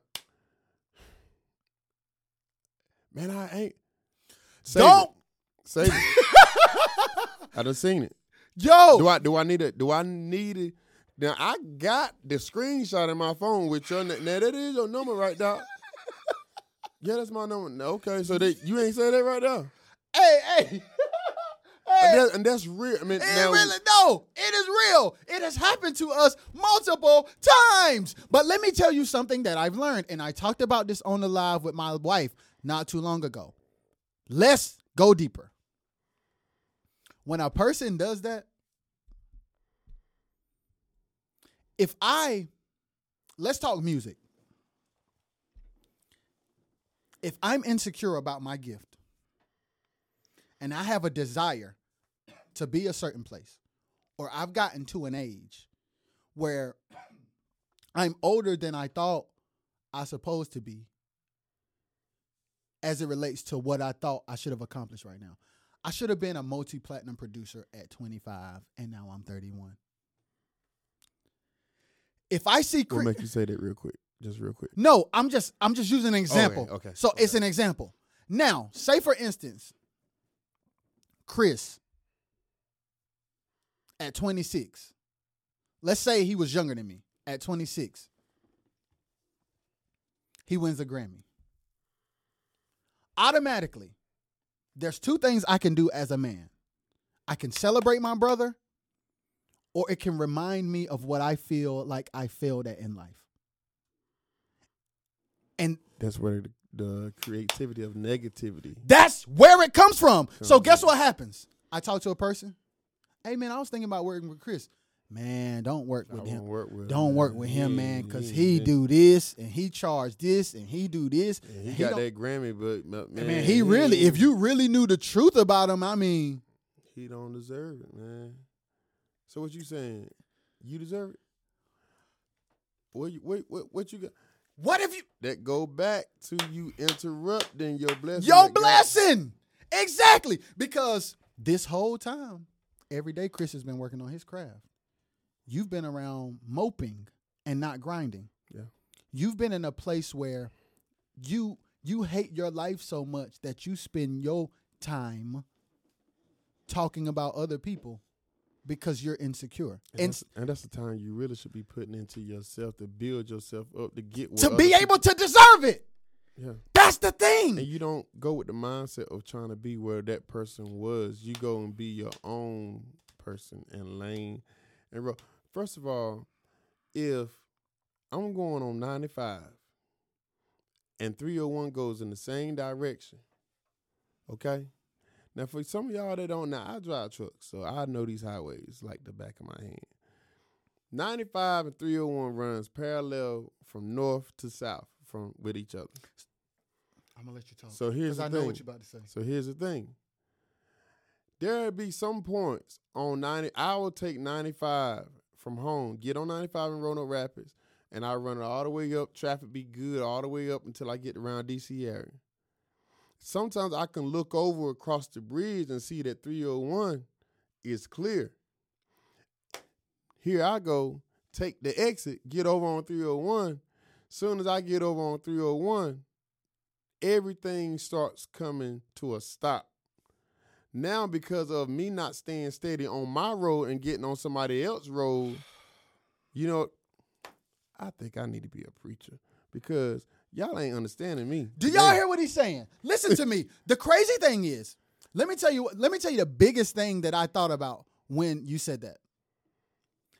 man, I ain't Save Don't. it. Save it. I done seen it. Yo. Do I do I need it? Do I need it? Now I got the screenshot in my phone with your na- now that is your number right there. yeah, that's my number. Okay, so that you ain't say that right there. hey, hey. And, that- and that's real. I mean, It now, really no, it is real. It has happened to us multiple times. But let me tell you something that I've learned, and I talked about this on the live with my wife not too long ago. Let's go deeper. When a person does that, if I let's talk music. If I'm insecure about my gift and I have a desire to be a certain place, or I've gotten to an age where I'm older than I thought I supposed to be as it relates to what I thought I should have accomplished right now. I should have been a multi-platinum producer at 25 and now I'm 31. If I see What Chris, make you say that real quick? Just real quick. no, I'm just I'm just using an example. okay, So it's an example. Now, say for instance, Chris at 26. Let's say he was younger than me at 26. He wins a Grammy. Automatically, there's two things I can do as a man. I can celebrate my brother or it can remind me of what I feel like I failed at in life. And That's where the, the creativity of negativity. That's where it comes from. So guess what happens? I talk to a person. Hey man, I was thinking about working with Chris. Man, don't work I with won't him. work with Don't him, work with him, man, because he do this and he charge this and he do this. and he and got don't- that Grammy, but ma- man, man, he really, if you really knew the truth about him, I mean, he don't deserve it, man. So what you saying? You deserve it? What you what what, what you got? what if you That go back to you interrupting your blessing. your that God- blessing? Exactly. Because this whole time, every day Chris has been working on his craft. You've been around moping and not grinding. Yeah. You've been in a place where you you hate your life so much that you spend your time talking about other people because you're insecure. And, And that's, and that's the time you really should be putting into yourself to build yourself up to get to be people- able to deserve it. Yeah. That's the thing. And you don't go with the mindset of trying to be where that person was. You go and be your own person and lane and road. First of all, if I'm going on 95 and 301 goes in the same direction, okay? Now, for some of y'all that don't know, I drive trucks, so I know these highways like the back of my hand. 95 and 301 runs parallel from north to south from with each other. I'm gonna let you talk. So here's the I thing. know what you're about to say. So here's the thing. There'll be some points on 90. I will take 95 from home, get on 95 in Roanoke Rapids, and I run it all the way up. Traffic be good all the way up until I get around DC area. Sometimes I can look over across the bridge and see that 301 is clear. Here I go, take the exit, get over on 301. Soon as I get over on 301, everything starts coming to a stop. Now, because of me not staying steady on my road and getting on somebody else's road, you know, I think I need to be a preacher because y'all ain't understanding me. Do y'all hear what he's saying? Listen to me. The crazy thing is, let me tell you. Let me tell you the biggest thing that I thought about when you said that.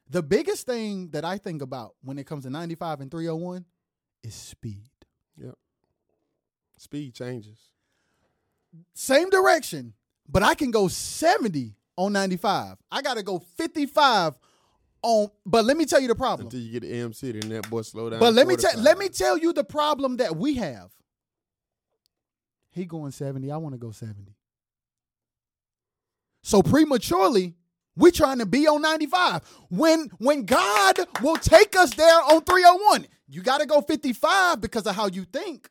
The biggest thing that I think about when it comes to 95 and 301 is speed. Yep. Speed changes. Same direction, but I can go 70 on 95. I got to go 55 on. But let me tell you the problem. Until you get to City and that boy slow down. But let me tell 45. let me tell you the problem that we have. He going 70, I want to go 70. So prematurely, we trying to be on 95. When when God will take us there on 301, you got to go 55 because of how you think.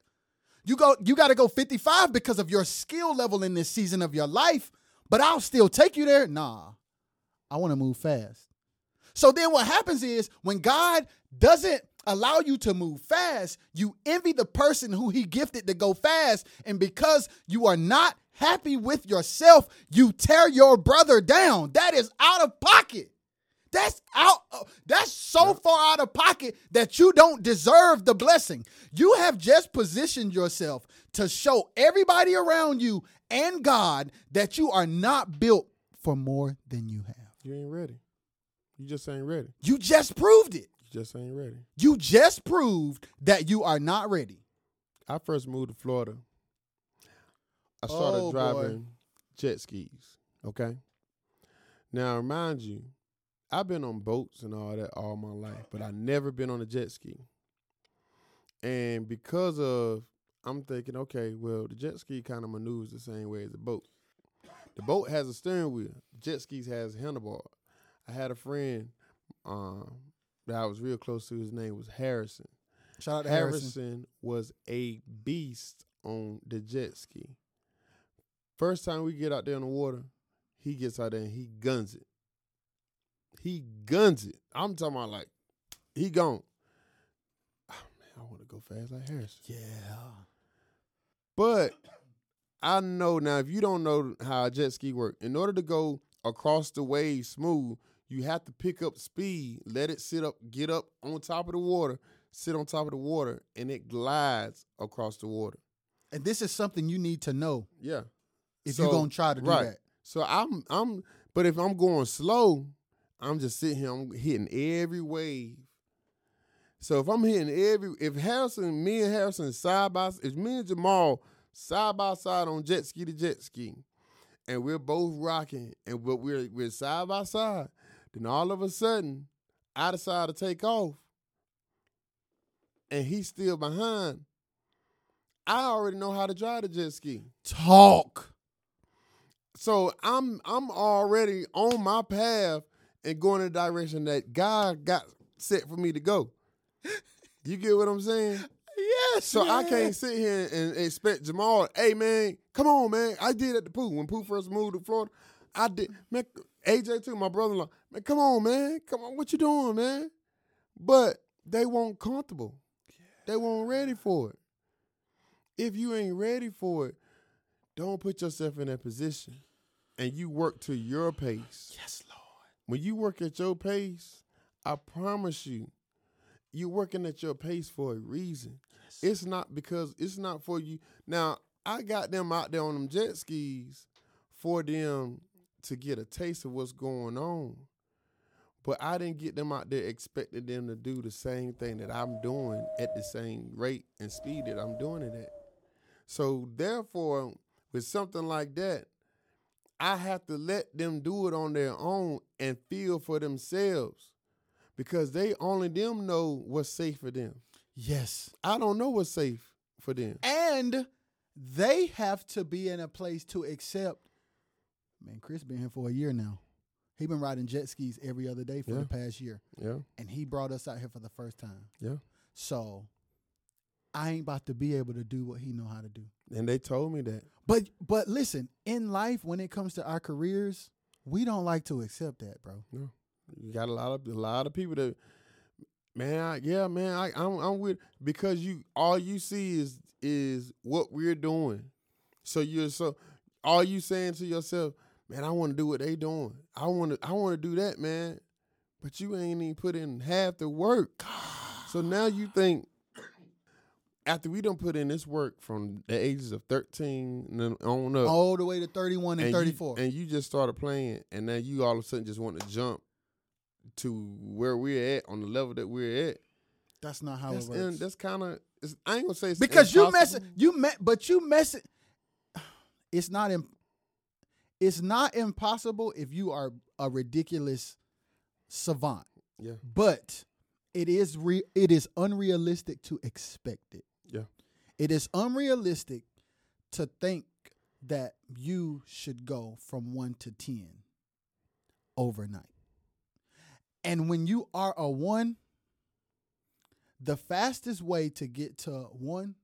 You go you got to go 55 because of your skill level in this season of your life, but I'll still take you there. Nah. I want to move fast. So then what happens is when God doesn't allow you to move fast, you envy the person who he gifted to go fast. And because you are not happy with yourself, you tear your brother down. That is out of pocket. That's out that's so far out of pocket that you don't deserve the blessing. You have just positioned yourself to show everybody around you and God that you are not built for more than you have. You ain't ready. You just ain't ready. You just proved it. You just ain't ready. You just proved that you are not ready. I first moved to Florida. I started Oh, boy. driving jet skis. Okay. Now, remind you, I've been on boats and all that all my life, but I never been on a jet ski. And because of, I'm thinking, okay, well, the jet ski kind of maneuvers the same way as a boat. The boat has a steering wheel. Jet skis has a handlebar. I had a friend, um, that I was real close to. His name was Harrison. Shout out to Harrison, Harrison. was a beast on the jet ski. First time we get out there in the water, he gets out there and he guns it. He guns it. I'm talking about like he gone. Oh, man, I want to go fast like Harrison. Yeah. But I know now if you don't know how a jet ski work, in order to go across the wave smooth, you have to pick up speed, let it sit up, get up on top of the water, sit on top of the water, and it glides across the water. And this is something you need to know Yeah. if So- you're gonna try to do right. that. So I'm I'm but if I'm going slow, I'm just sitting here, I'm hitting every wave. So if I'm hitting every if Harrison, me and Harrison side by side, if me and Jamal side by side on jet ski to jet ski, and we're both rocking and but we're we're side by side, then all of a sudden I decide to take off and he's still behind. I already know how to drive the jet ski. Talk. So I'm I'm already on my path and going in the direction that God got set for me to go. You get what I'm saying? Yes. So I can't sit here and expect Jamal, hey man, come on, man. I did at the pool. When Pooh first moved to Florida, I did man AJ too, my brother-in-law. Man, come on, man. Come on, what you doing, man? But they weren't comfortable. They weren't ready for it. If you ain't ready for it, don't put yourself in that position. And you work to your pace. Yes, Lord. When you work at your pace, I promise you, you're working at your pace for a reason. It's not because it's not for you. Now, I got them out there on them jet skis for them to get a taste of what's going on. But I didn't get them out there expecting them to do the same thing that I'm doing at the same rate and speed that I'm doing it at. So therefore, with something like that, I have to let them do it on their own and feel for themselves because they only them know what's safe for them. Yes. I don't know what's safe for them. And they have to be in a place to accept. Man, Chris been here for a year now. He been riding jet skis every other day for Yeah. the past year, Yeah, and he brought us out here for the first time. yeah. So I ain't about to be able to do what he know how to do. And they told me that. But but listen, in life, when it comes to our careers, we don't like to accept that, bro. No. You got a lot of a lot of people that, man, I, yeah, man, I, I'm I'm with because you all you see is is what we're doing. So you're so all you saying to yourself, man, I want to do what they doing. I want to I want to do that, man. But you ain't even put in half the work. So now you think after we don't put in this work from the ages of 13 and on up, All the way to 31 and, you- 34. and you just started playing, and now you all of a sudden just want to jump to where we're at on the level that we're at. that's not how That's it works. in, that's kind of I ain't gonna say it's because you mess impossible. you met but you mess it it's not Im- it's not impossible if you are a ridiculous savant. Yeah, but it is re- it is unrealistic to expect it. Yeah, it is unrealistic to think that you should go from 1 to 10 overnight. And when you are a 1 the fastest way to get to 1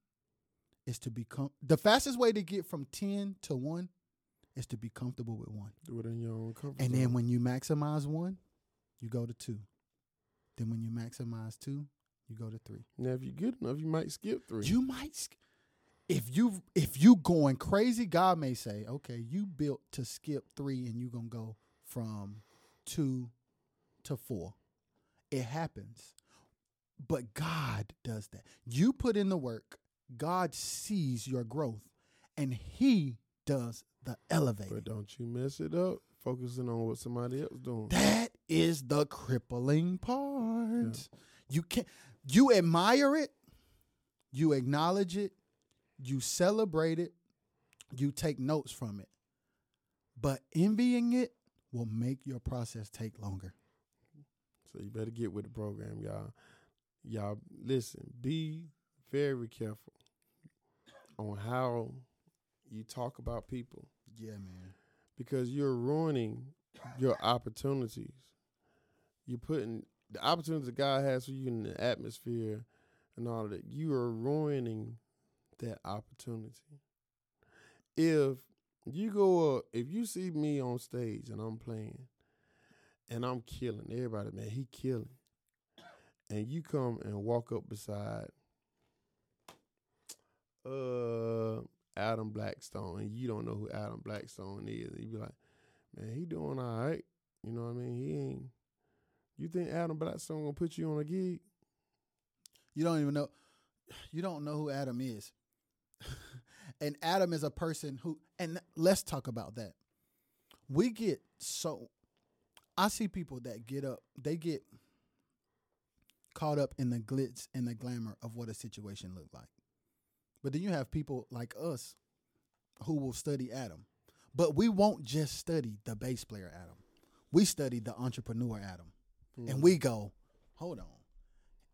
is to become the fastest way to get from 10 to 1 is to be comfortable with 1 do it in your own comfort and zone. then when you maximize 1 you go to 2 then when you maximize 2 you go to 3 now if you're good enough, you might skip three. you might sk- if you if you going crazy god may say okay you built to skip 3 and you going to go from 2 to 4 it happens. But god does that. You put in the work. God sees your growth and he does the elevator. but don't you mess it up focusing on what somebody else doing. That is the crippling part. You can you admire it, you acknowledge it, you celebrate it, you take notes from it. But envying it will make your process take longer. So you better get with the program, y'all. Y'all listen, be very careful on how you talk about people Yeah, man. because you're ruining your opportunities. You're putting the opportunities that God has for you in the atmosphere and all of that, you are ruining that opportunity. If you go up, if you see me on stage and I'm playing and I'm killing everybody, man, he killing. And you come and walk up beside uh Adam Blackstone and you don't know who Adam Blackstone is, you be like, Man, he doing all right. You know what I mean? He ain't you think Adam Blackstone gonna put you on a gig? You don't even know. You don't know who Adam is. and Adam is a person who. And let's talk about that. We get so. I see people that get up. They get caught up in the glitz and the glamour of what a situation looked like. But then you have people like us who will study Adam. But we won't just study the bass player Adam. We study the entrepreneur Adam. And we mm-hmm. go, hold on.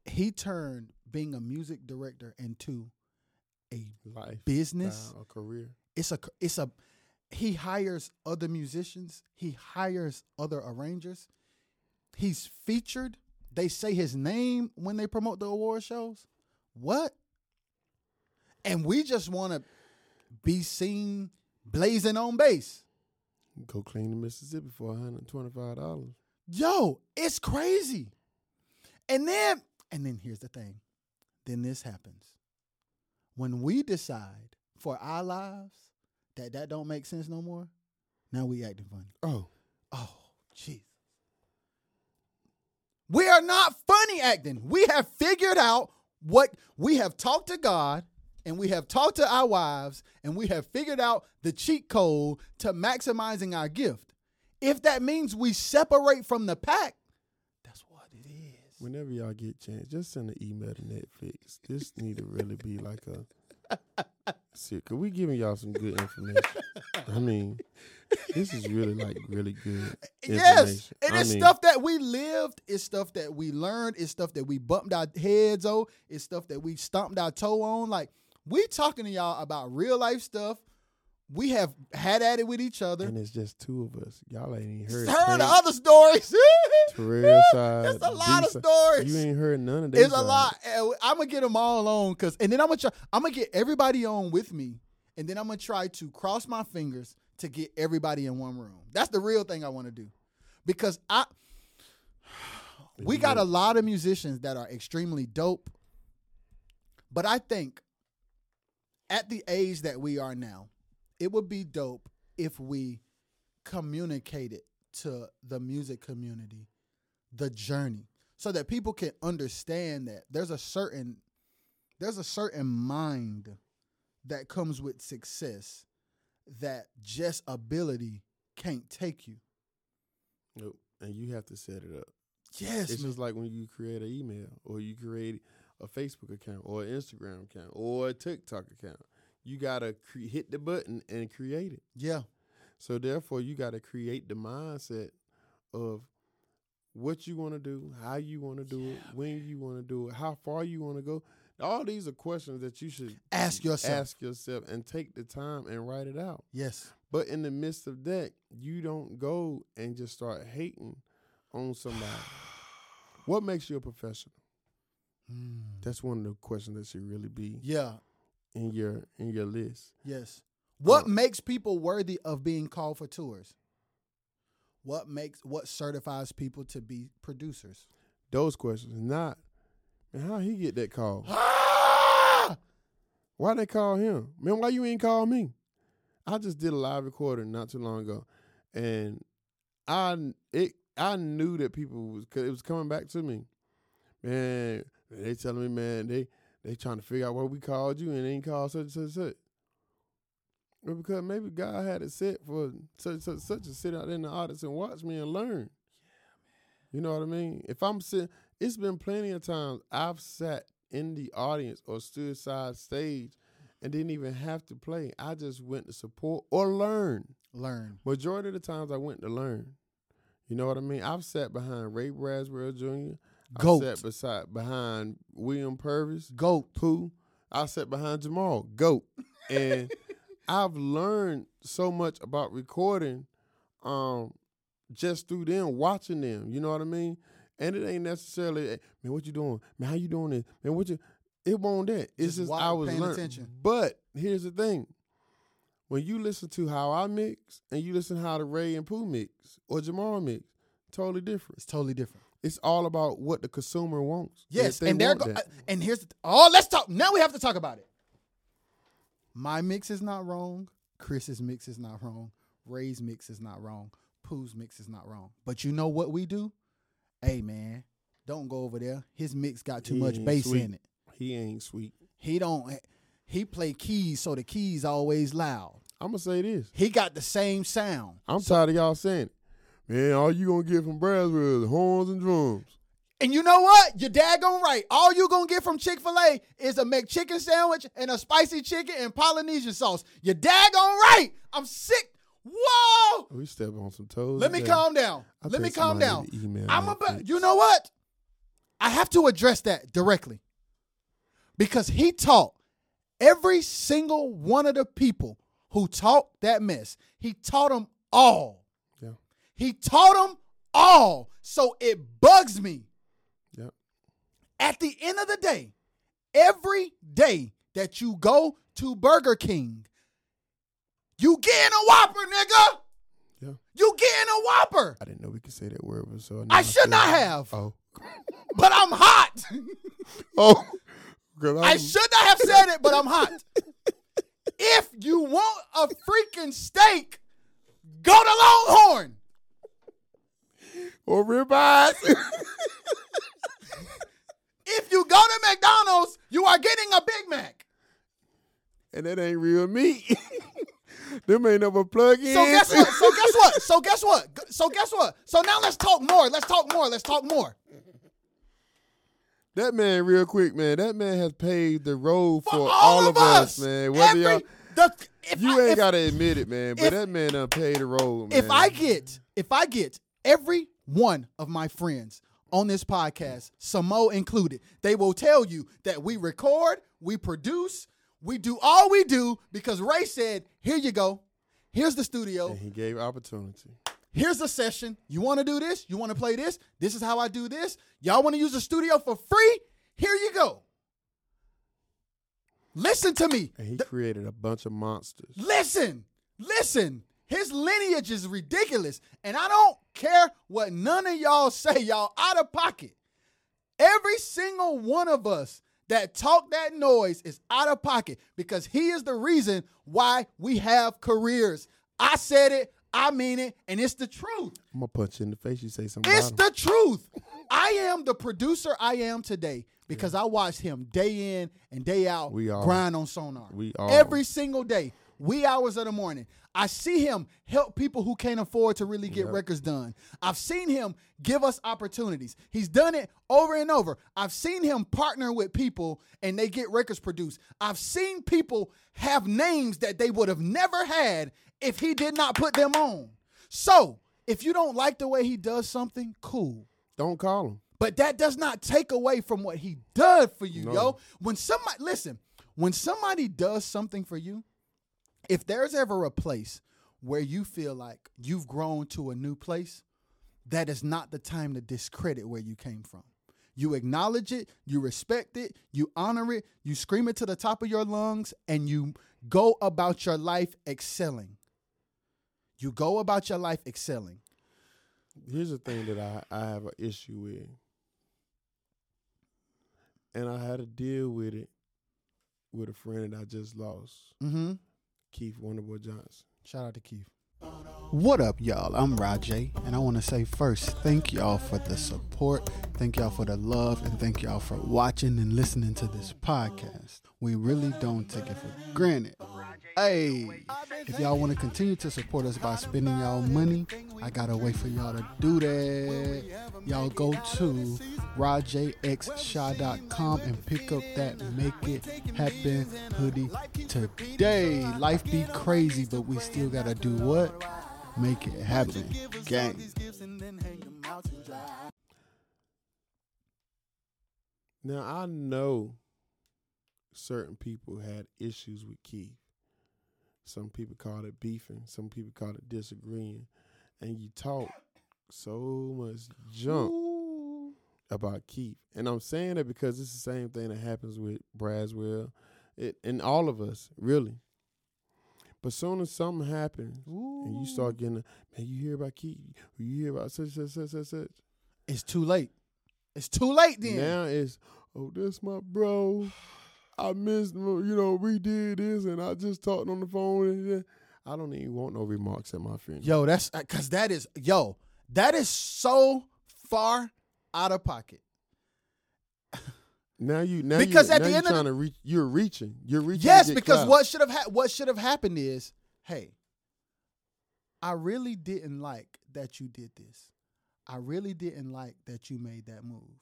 He turned being a music director into a life, business. a career. It's a it's a he hires other musicians, he hires other arrangers. He's featured. They say his name when they promote the award shows. What? And we just want to be seen blazing on bass. Go clean the Mississippi for $125. Yo, it's crazy. And then, and then here's the thing. Then this happens. When we decide for our lives that that don't make sense no more, now we acting funny. Oh. Oh, Jesus. We are not funny acting. We have figured out what we have talked to God and we have talked to our wives and we have figured out the cheat code to maximizing our gift. If that means we separate from the pack, that's what it is. Whenever y'all get a chance, just send an email to Netflix. This need to really be like a see, cause we giving y'all some good information. I mean, this is really like really good Yes, and I it's mean, stuff that we lived. It's stuff that we learned. It's stuff that we bumped our heads on. It's stuff that we stomped our toe on. Like we talking to y'all about real life stuff. We have had at it with each other. and it's just two of us. Y'all ain't even heard. Heard the other stories. Terrell side. It's a lot of side. stories. You ain't heard none of these. It's a lot. I'm gonna get them all on because, and then I'm gonna try. I'm gonna get everybody on with me, and then I'm gonna try to cross my fingers to get everybody in one room. That's the real thing I want to do, because I we got a lot of musicians that are extremely dope, but I think at the age that we are now, it would be dope if we communicated to the music community the journey so that people can understand that there's a certain there's a certain mind that comes with success that just ability can't take you. Nope. And you have to set it up. Yes, It's man. just like when you create an email or you create a Facebook account or an Instagram account or a TikTok account. You gotta cre- hit the button and create it. yeah. So therefore, you gotta create the mindset of what you want to do, how you want to do it, when you want to do it, how far you want to go. All these are questions that you should Ask yourself. ask yourself and take the time and write it out. Yes. But in the midst of that, you don't go and just start hating on somebody. What makes you a professional? That's one of the questions that should really be Yeah. in your in your list. Yes. What Uh, makes people worthy of being called for tours? What makes what certifies people to be producers? Those questions, not man, how he get that call? Ah! Why they call him? Man, why you ain't call me? I just did a live recording not too long ago, and I it I knew that people was cause it was coming back to me. Man, they telling me, man, they they trying to figure out why we called you and they ain't called such and such and such. Well, because maybe God had it set for such such such to sit out in the audience and watch me and learn. Yeah, You know what I mean? If I'm sitting, it's been plenty of times I've sat in the audience or stood side stage and didn't even have to play. I just went to support or learn. Learn. Majority of the times I went to learn. You know what I mean? I've sat behind Ray Braswell Jr. Goat. I sat beside behind William Purvis, Goat. Pooh. I sat behind Jamal, Goat. And I've learned so much about recording um just through them, watching them. You know what I mean? And it ain't necessarily, man, what you doing? Man, how you doing this? Man, what you? It won't that. It's Just just, I was paying learning. attention. But here's the thing: when you listen to how I mix and you listen how the Ray and Pooh mix or Jamal mix, totally different. It's totally different. It's all about what the consumer wants. Yes, and want go. uh, and here's the, oh, let's talk. Now we have to talk about it. My mix is not wrong. Chris's mix is not wrong. Ray's mix is not wrong. Pooh's mix is not wrong. But you know what we do? Hey man, don't go over there. His mix got too He much bass sweet. in it. he ain't sweet. He don't. He play keys, so the keys always loud. I'm gonna say this. He got the same sound. I'm tired of y'all saying it. Man, all you gonna get from Braswell is horns and drums. And you know what? Your dad gonna right. All you gonna get from Chick Fil A is a McChicken sandwich and a spicy chicken and Polynesian sauce. Your dad gonna right. I'm sick. Whoa! Oh, we step on some toes. Let me calm down. I Let me calm down. somebody need to email I'm about. You know what? I have to address that directly because he taught every single one of the people who taught that mess. He taught them all. He taught them all. So it bugs me. Yep. At the end of the day, every day that you go to Burger King, you getting a Whopper, nigga. Yeah. You getting a Whopper. I didn't know we could say that word, so I now should feel- not have. Oh, But I'm hot. oh, because I should not have said it, but I'm hot. if you want a freaking steak, go to Longhorn. Or ribeyes. If you go to McDonald's, you are getting a Big Mac. and that ain't real meat. Them ain't never plug in. So guess what? So guess what? So guess what? So guess what? So now let's talk more. Let's talk more. Let's talk more. That man, real quick, man. That man has paved the road for, For all, of us, man. Whether Every- y'all, the, you I, ain't if, gotta admit it, man. But if- that man done paved the road, man. if I get if I get every one of my friends on this podcast, Samo included, they will tell you that we record, we produce, we do all we do because Ray said, "Here you go. Here's the studio. and he gave opportunity. Here's the session. You want to do this? You want to play this? This is how I do this. Y'all want to use the studio for free? Here you go. Listen to me. And he The- created a bunch of monsters. listen, listen. His lineage is ridiculous. And I don't care what none of y'all say, y'all out of pocket. Every single one of us that talk that noise is out of pocket because he is the reason why we have careers. I said it, I mean it, and it's the truth. I'm gonna punch you in the face. You say something. It's the truth. I am the producer I am today because I watched him day in and day out We are. grind on Sonar. We are. Every single day, wee hours of the morning. I see him help people who can't afford to really get Yep. records done. I've seen him give us opportunities. He's done it over and over. I've seen him partner with people and they get records produced. I've seen people have names that they would have never had if he did not put them on. So, if you don't like the way he does something, cool. Don't call him. But that does not take away from what he does for you, No. yo. When somebody listen, when somebody does something for you, if there's ever a place where you feel like you've grown to a new place, that is not the time to discredit where you came from. You acknowledge it, you respect it, you honor it, you scream it to the top of your lungs, and you go about your life excelling. You go about your life excelling. Here's the thing that I, I have an issue with. And I had to deal with it with a friend that I just lost, Mm-hmm. Keith Wonderboy Johnson. Shout out to Keith. What up, y'all? I'm Rojay, and I want to say first, thank y'all for the support, thank y'all for the love, and thank y'all for watching and listening to this podcast. We really don't take it for granted. Hey, if y'all want to continue to support us by spending y'all money, I got a way for y'all to do that. Y'all go to rajxshaw.com and pick up that Make It Happen hoodie today. Life be crazy, but we still got to do what? Make it happen. Gang. Now I know certain people had issues with Keith. Some people called it beefing, some people called it disagreeing. And you talk so much junk. Ooh. about Keith, and I'm saying that because it's the same thing that happens with Braswell, it and all of us really. But soon as something happens and you start getting, man, you hear about Keith, you hear about such such such such such. It's too late. It's too late then. Now it's oh, that's my bro. I missed, you know, we did this, and I just talked on the phone. And yeah. I don't even want no remarks at my friend. Yo, that's uh, because that is yo, that is so far out of pocket. Now you now Because you, at now the end of trying to reach, you're reaching, you're reaching. Yes, because clout. what should have ha- what should have happened is, hey, I really didn't like that you did this. I really didn't like that you made that move.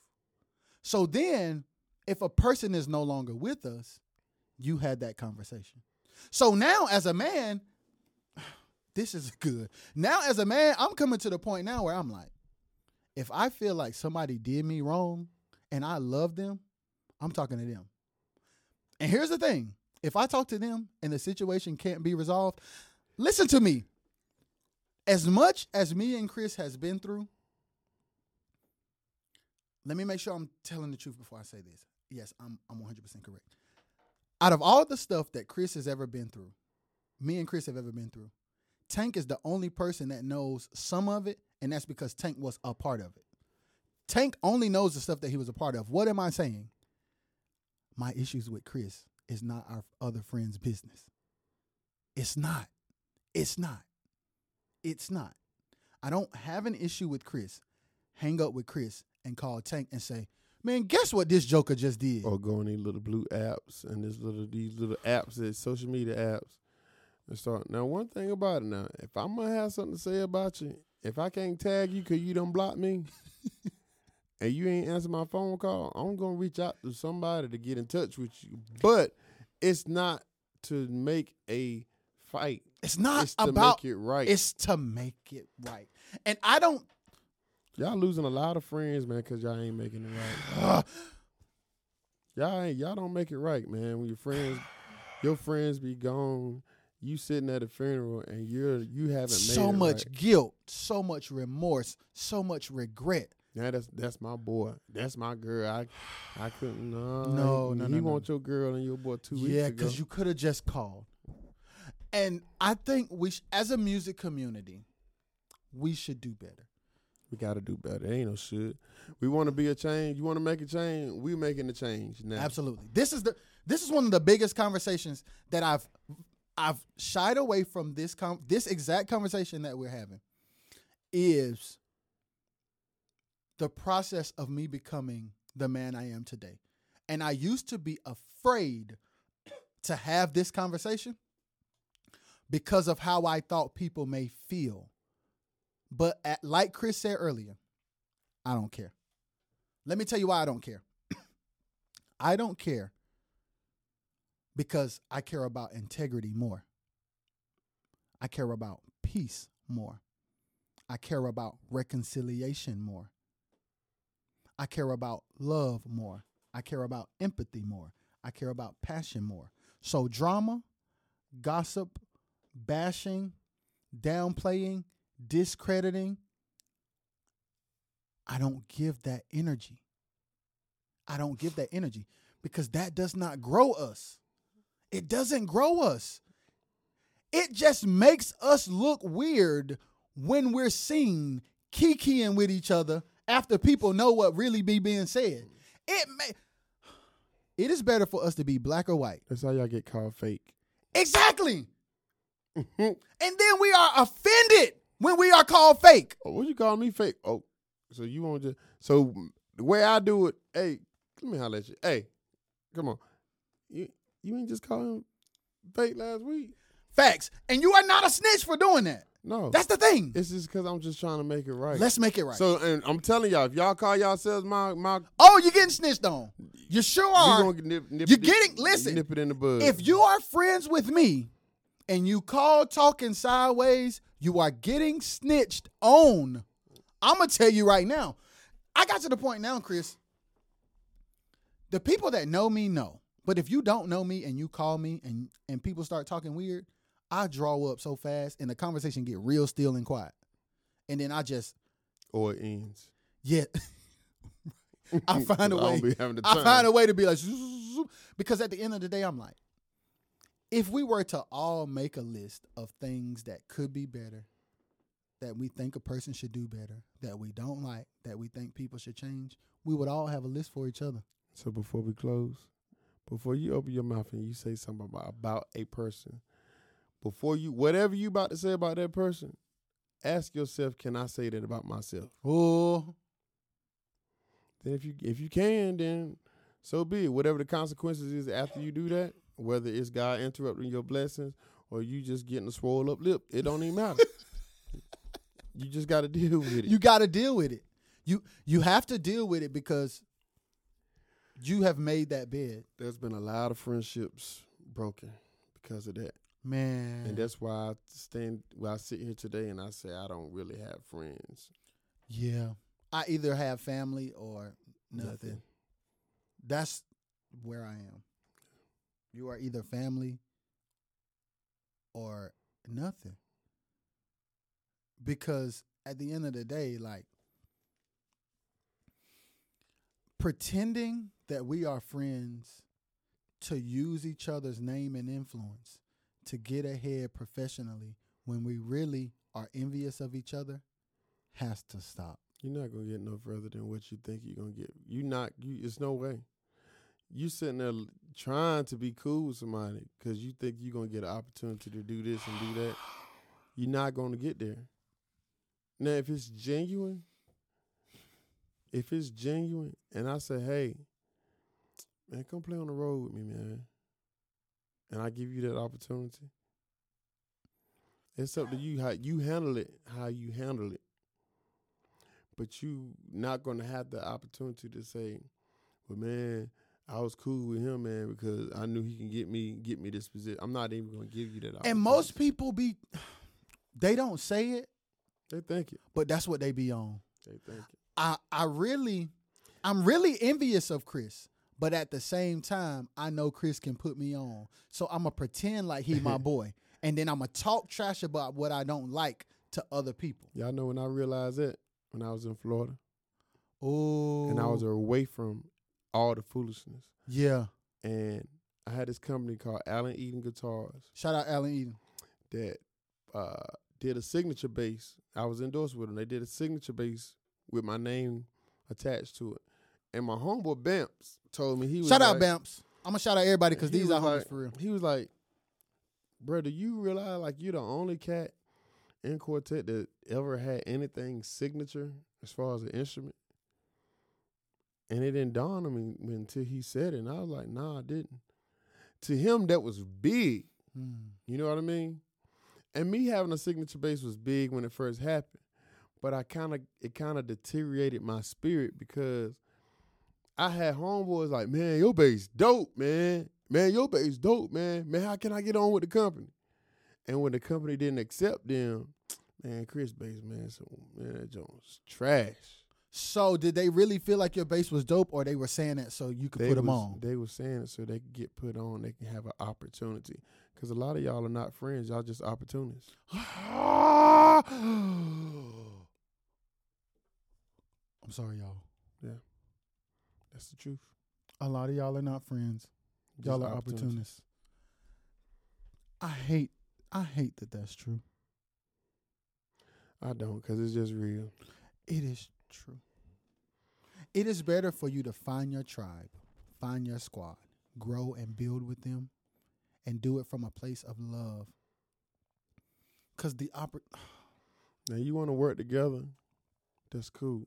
So then, if a person is no longer with us, you had that conversation. So now, as a man, this is good. Now, as a man, I'm coming to the point now where I'm like, if I feel like somebody did me wrong and I love them, I'm talking to them. And here's the thing if I talk to them and the situation can't be resolved, listen to me. As much as me and Chris has been through, let me make sure I'm telling the truth before I say this. Yes, I'm I'm 100% correct. Out of all the stuff that Chris has ever been through, me and Chris have ever been through, Tank is the only person that knows some of it, and that's because Tank was a part of it. Tank only knows the stuff that he was a part of. What am I saying? My issues with Chris is not our other friends' business. It's not. It's not. It's not. I don't have an issue with Chris. Hang up with Chris and call Tank and say, "Man, guess what this Joker just did?" or go on these little blue apps and this little these little apps, that social media apps, and start. Now, one thing about it, now, if I'm gonna have something to say about you, if I can't tag you because you don't block me, and you ain't answer my phone call, I'm gonna reach out to somebody to get in touch with you. But it's not to make a fight. It's not It's to about make it right. It's to make it right. And I don't Y'all losing a lot of friends, man, because y'all ain't making it right. y'all ain't y'all don't make it right, man. When your friends your friends be gone, you sitting at a funeral and you're you haven't made so much right. guilt, so much remorse, so much regret. Yeah, that's that's my boy. That's my girl. I I couldn't no No, no, he no, no. want your girl and your boy two weeks Yeah, because you could have just called. And I think we, sh- as a music community, we should do better. We gotta do better. Ain't no shit. We want to be a change. You want to make a change. We making the change now. Absolutely. This is the this is one of the biggest conversations that I've I've shied away from this com- this exact conversation that we're having is the process of me becoming the man I am today. And I used to be afraid to have this conversation because of how I thought people may feel. But at, like Chris said earlier, I don't care. Let me tell you why I don't care. I don't care because I care about integrity more. I care about peace more. I care about reconciliation more. I care about love more. I care about empathy more. I care about passion more. So, drama, gossip, bashing, downplaying, discrediting, I don't give that energy. I don't give that energy because that does not grow us. It doesn't grow us. It just makes us look weird when we're seen kikiing with each other after people know what really be being said. It may it is better for us to be black or white. That's how y'all get called fake. Exactly. and then we are offended when we are called fake. Oh, what you call me fake? Oh, so you want to? So the way I do it, hey, let me holler at you. Hey, come on, you you ain't just call him fake last week. Facts. And you are not a snitch for doing that. No, That's the thing. it's just because I'm just trying to make it right. Let's make it right. So, and I'm telling y'all, if y'all call yourselves my my, oh, you're getting snitched on. You sure are. nip, nip You're getting- listen, nip it in the bud. if you are friends with me and you call talking sideways, you are getting snitched on. I'm gonna tell you right now. I got to the point now, Chris. The people that know me know. But if you don't know me and you call me and and people start talking weird, I draw up so fast and the conversation get real still and quiet. And then I just or it ends. yeah. I find a I way. be having the I find a way to be like, because at the end of the day, I'm like, if we were to all make a list of things that could be better, that we think a person should do better, that we don't like, that we think people should change, we would all have a list for each other. So before we close, before you open your mouth and you say something about, about a person, before you whatever you about to say about that person, ask yourself, can I say that about myself? Oh, Then if you if you can, then so be it. Whatever the consequences is after you do that, whether it's God interrupting your blessings or you just getting a swole up lip, it don't even matter. you just got to deal with it. you got to deal with it. You you have to deal with it because you have made that bed, There's been a lot of friendships broken because of that. man. And that's why I stand why I sit here today and I say I don't really have friends. yeah. I either have family or nothing. Nothing. That's where I am. You are either family or nothing. Because at the end of the day, like pretending that we are friends to use each other's name and influence to get ahead professionally when we really are envious of each other has to stop. You're not gonna get no further than what you think you're gonna get. You not you. It's no way. You sitting there trying to be cool with somebody because you think you're gonna get an opportunity to do this and do that. You're not gonna get there. Now, if it's genuine, if it's genuine, and I say, "Hey, man, come play on the road with me, man," and I give you that opportunity, it's up to you how you handle it, how you handle it but you not gonna have the opportunity to say, "Well, man, I was cool with him, man, because I knew he can get me get me this position." I'm not even gonna give you that. And most people be they don't say it, they think it. but that's what they be on. They think it. I I really I'm really envious of Chris, but at the same time, I know Chris can put me on. So I'm gonna pretend like he my boy, and then I'm gonna talk trash about what I don't like to other people. Y'all know when I realized that when I was in Florida Oh, and I was away from all the foolishness, yeah. and I had this company called Allen Eden Guitars Shout out Allen Eden. that uh, did a signature bass. I was endorsed with them. They did a signature bass with my name attached to it. And my homeboy Bamps told me he was Shout out Bamps. I'm gonna shout out everybody because these are homies like- for real. He was like, "Bro, do you realize like you're the only cat in quartet that ever had anything signature as far as an instrument?" And it didn't dawn on me until he said it, and I was like, "Nah, I didn't." To him, that was big. Hmm. You know what I mean? And me having a signature bass was big when it first happened, but I kind of it kind of deteriorated my spirit because I had homeboys like, man, your bass dope, man. Man, your bass dope, man. Man, how can I get on with the company? And when the company didn't accept them, man, Chris bass, man, so man, that joint was trash. So did they really feel like your bass was dope, or they were saying that so you could They put them was, on? They were saying it so they could get put on, they can have an opportunity. Because a lot of y'all are not friends, y'all just opportunists. I'm sorry, y'all. Yeah, that's the truth. A lot of y'all are not friends. Just Y'all are opportunists. I hate, I hate that that's true. I don't, because it's just real. It is true. It is better for you to find your tribe, find your squad, grow and build with them, and do it from a place of love. Cause the oppor- Now you want to work together, that's cool.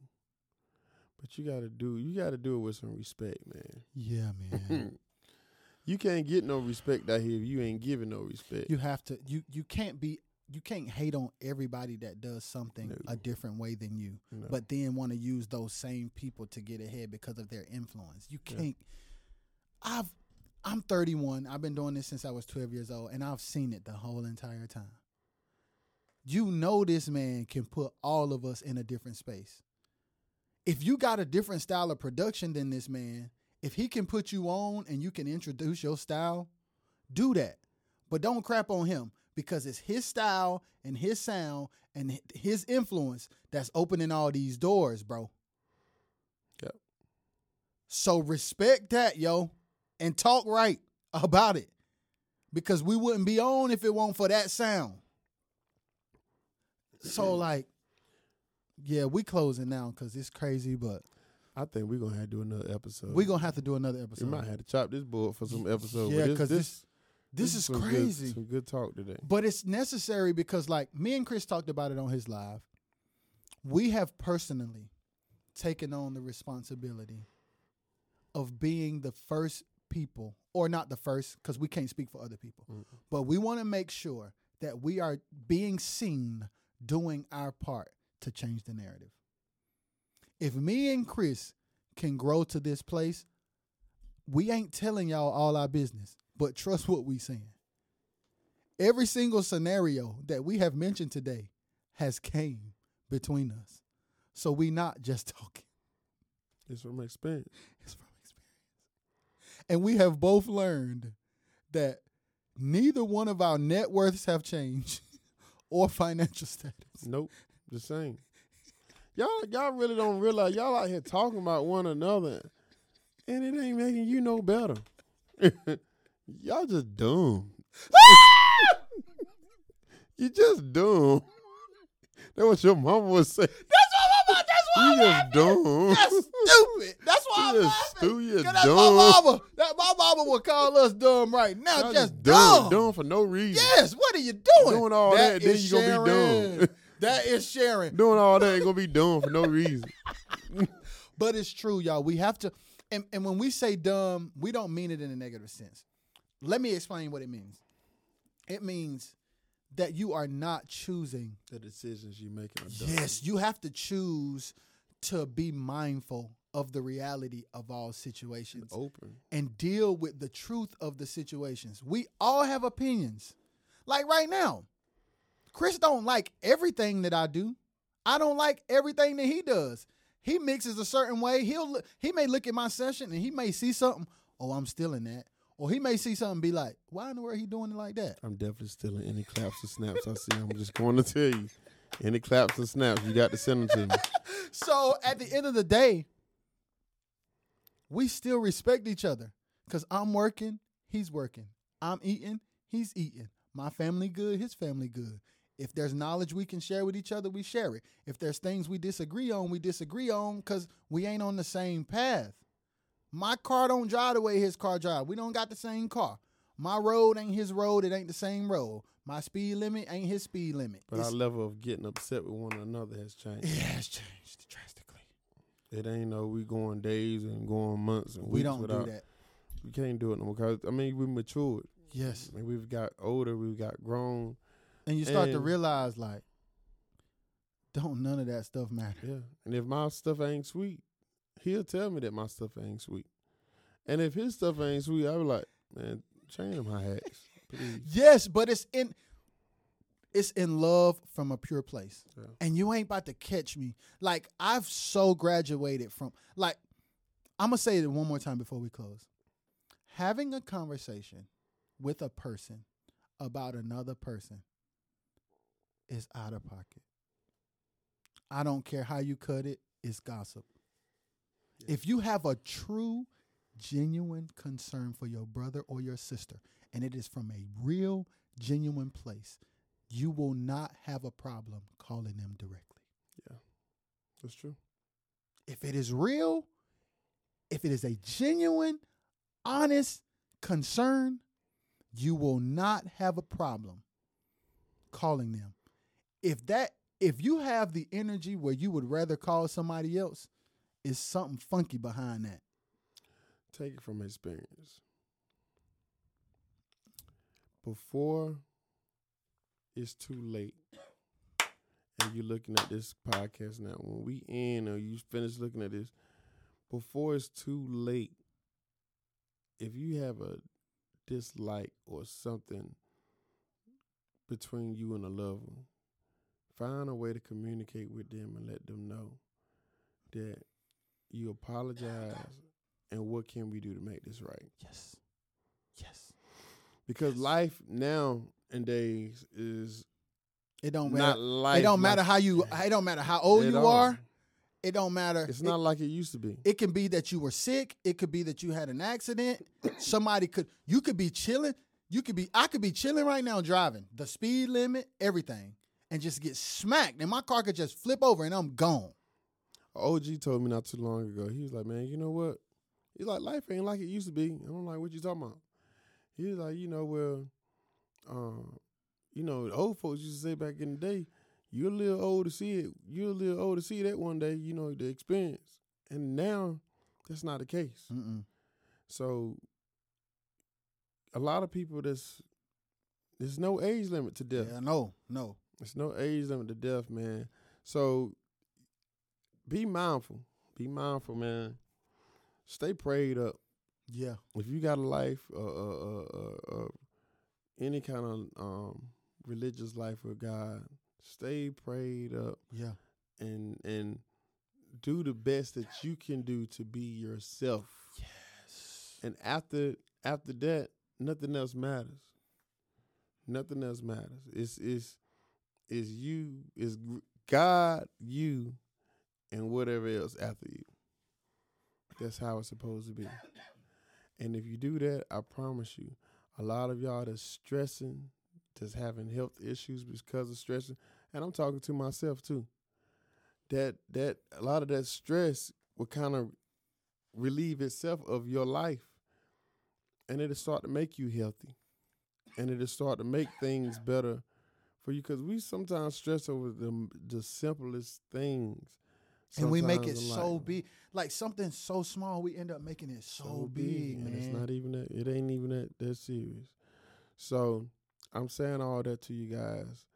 But you gotta do you gotta do it with some respect, man. yeah, man. you can't get no respect out here if you ain't giving no respect. you have to. You you can't be. You can't hate on everybody that does something No. a different way than you. know? but then want to use those same people to get ahead because of their influence. You can't. I've I'm 31. I've been doing this since I was 12 years old, and I've seen it the whole entire time. You know this man can put all of us in a different space. If you got a different style of production than this man, if he can put you on and you can introduce your style, do that. But don't crap on him because it's his style and his sound and his influence that's opening all these doors, bro. Yep. So respect that, yo, and talk right about it. Because we wouldn't be on if it weren't for that sound. So like, yeah, we closing now because it's crazy, but I think we're gonna have to do another episode. we're gonna have to do another episode. we might have to chop this board for some episodes. yeah, because this, this, is, some good- crazy. some good talk today. But it's necessary because, like, me and Chris talked about it on his live. We have personally taken on the responsibility of being the first people, or not the first, because we can't speak for other people, but we want to make sure that we are being seen doing our part to change the narrative. If me and Chris can grow to this place, we ain't telling y'all all our business, but trust what we saying every single scenario that we have mentioned today has came between us. So we not just talking. It's from experience. It's from experience. And we have both learned that neither one of our net worths have changed or financial status. Nope, the same. Y'all, y'all really don't realize y'all out here talking about one another, and it ain't making you no better. y'all just dumb. you just dumb. That what your mama was saying. That's what I'm That's You just dumb. That's stupid. That's why I'm You just laughing. stupid. That's dumb. my mama. That my mama would call us dumb right now. Y'all just dumb, dumb. dumb for no reason. Yes. What are you doing? Doing all that, then you gonna be dumb. That is sharing. Doing all that ain't gonna be dumb for no reason. But it's true, y'all. We have to, and, and when we say dumb, we don't mean it in a negative sense. Let me explain what it means. It means that you are not choosing. The decisions you dumb. Yes, you have to choose to be mindful of the reality of all situations Open. and deal with the truth of the situations. We all have opinions. Like right now, Chris don't like everything that I do. I don't like everything that he does. He mixes a certain way. He'll he may look at my session and he may see something. Oh, I'm still in that. Or he may see something and be like, why in the world he doing it like that? I'm definitely stealing any claps or snaps I see. I'm just going to tell you. Any claps or snaps, you got to send them to me. So at the end of the day, we still respect each other because I'm working, he's working. I'm eating, he's eating. My family good, his family good. If there's knowledge we can share with each other, we share it. If there's things we disagree on, we disagree on because we ain't on the same path. My car don't drive the way his car drive. We don't got the same car. My road ain't his road. It ain't the same road. My speed limit ain't his speed limit. But our It's- level of getting upset with one another has changed. it has changed drastically. It ain't no we going days and going months and We don't without. do that. We can't do it no more. Cause I mean, we matured. Yes. I mean, we've got older. We've got grown. And you start to realize like, don't none of that stuff matter. Yeah. And if my stuff ain't sweet, he'll tell me that my stuff ain't sweet. And if his stuff ain't sweet, I'll be like, man, change them hi hats, please. Yes, but it's in it's in love from a pure place. Yeah. And you ain't about to catch me. Like I've so graduated from like I'm gonna say it one more time before we close. Having a conversation with a person about another person is out of pocket. I don't care how you cut it, it's gossip. If you have a true, genuine concern for your brother or your sister, and it is from a real, genuine place, you will not have a problem calling them directly. Yeah, that's true. If it is real, if it is a genuine, honest concern, you will not have a problem calling them. If that if you have the energy where you would rather call somebody else, is something funky behind that. Take it from experience. Before it's too late, and you're looking at this podcast now, when we end or you finish looking at this, before it's too late, if you have a dislike or something between you and a loved one, find a way to communicate with them and let them know that you apologize and what can we do to make this right? Yes. Yes. Because life now and days is It don't not matter. life. it don't matter like how you it don't matter how old you all. are. It don't matter. It's It- not like it used to be. It can be that you were sick. It could be that you had an accident. Somebody could. You could be chilling. You could be. I could be chilling right now driving the speed limit, everything, and just get smacked, and my car could just flip over, and I'm gone. OG told me not too long ago. He was like, "Man, you know what? He's like, life ain't like it used to be." And I'm like, "What you talking about?" He's like, "You know, well, um, you know, the old folks used to say back in the day, you're a little old to see it. You're a little old to see that one day. You know, the experience. And now, that's not the case. Mm-mm. So, a lot of people that's there's no age limit to death. Yeah, no, no. There's no age limit to death, man. So be mindful. Be mindful, man. Stay prayed up. Yeah, If you got a life, uh, uh, uh, uh, uh, any kind of um, religious life with God, stay prayed up yeah, and and do the best that you can do to be yourself. yes. And after after that, nothing else matters. Nothing else matters. It's it's is you is God, you, and whatever else after you. That's how it's supposed to be. And if you do that, I promise you, a lot of y'all that's stressing, that's having health issues because of stressing, and I'm talking to myself too. That that a lot of that stress will kind of relieve itself of your life and it'll start to make you healthy and it'll start to make things better for you because we sometimes stress over the the simplest things And we make it so big, like something so small. We end up making it so, big, and man. it's not even that it ain't even that that serious. So i'm saying all that to you guys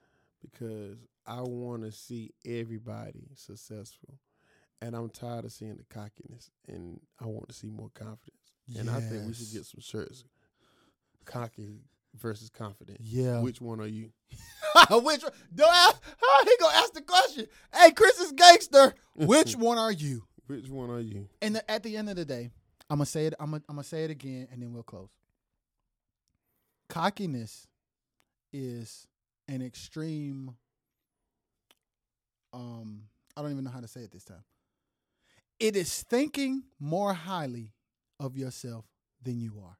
because i want to see everybody successful. And i'm tired of seeing the cockiness and i want to see more confidence. And i think we should get some shirts cocky versus confident Yeah. which one are you Which one- do I, oh, he gonna ask the question? Hey, Chris is gangster. Which one are you? which one are you And the, at the end of the day, I'm gonna say it. I'm gonna, I'm gonna say it again, and then we'll close. Cockiness is an extreme. Um, I don't even know how to say it this time. It is thinking more highly of yourself than you are.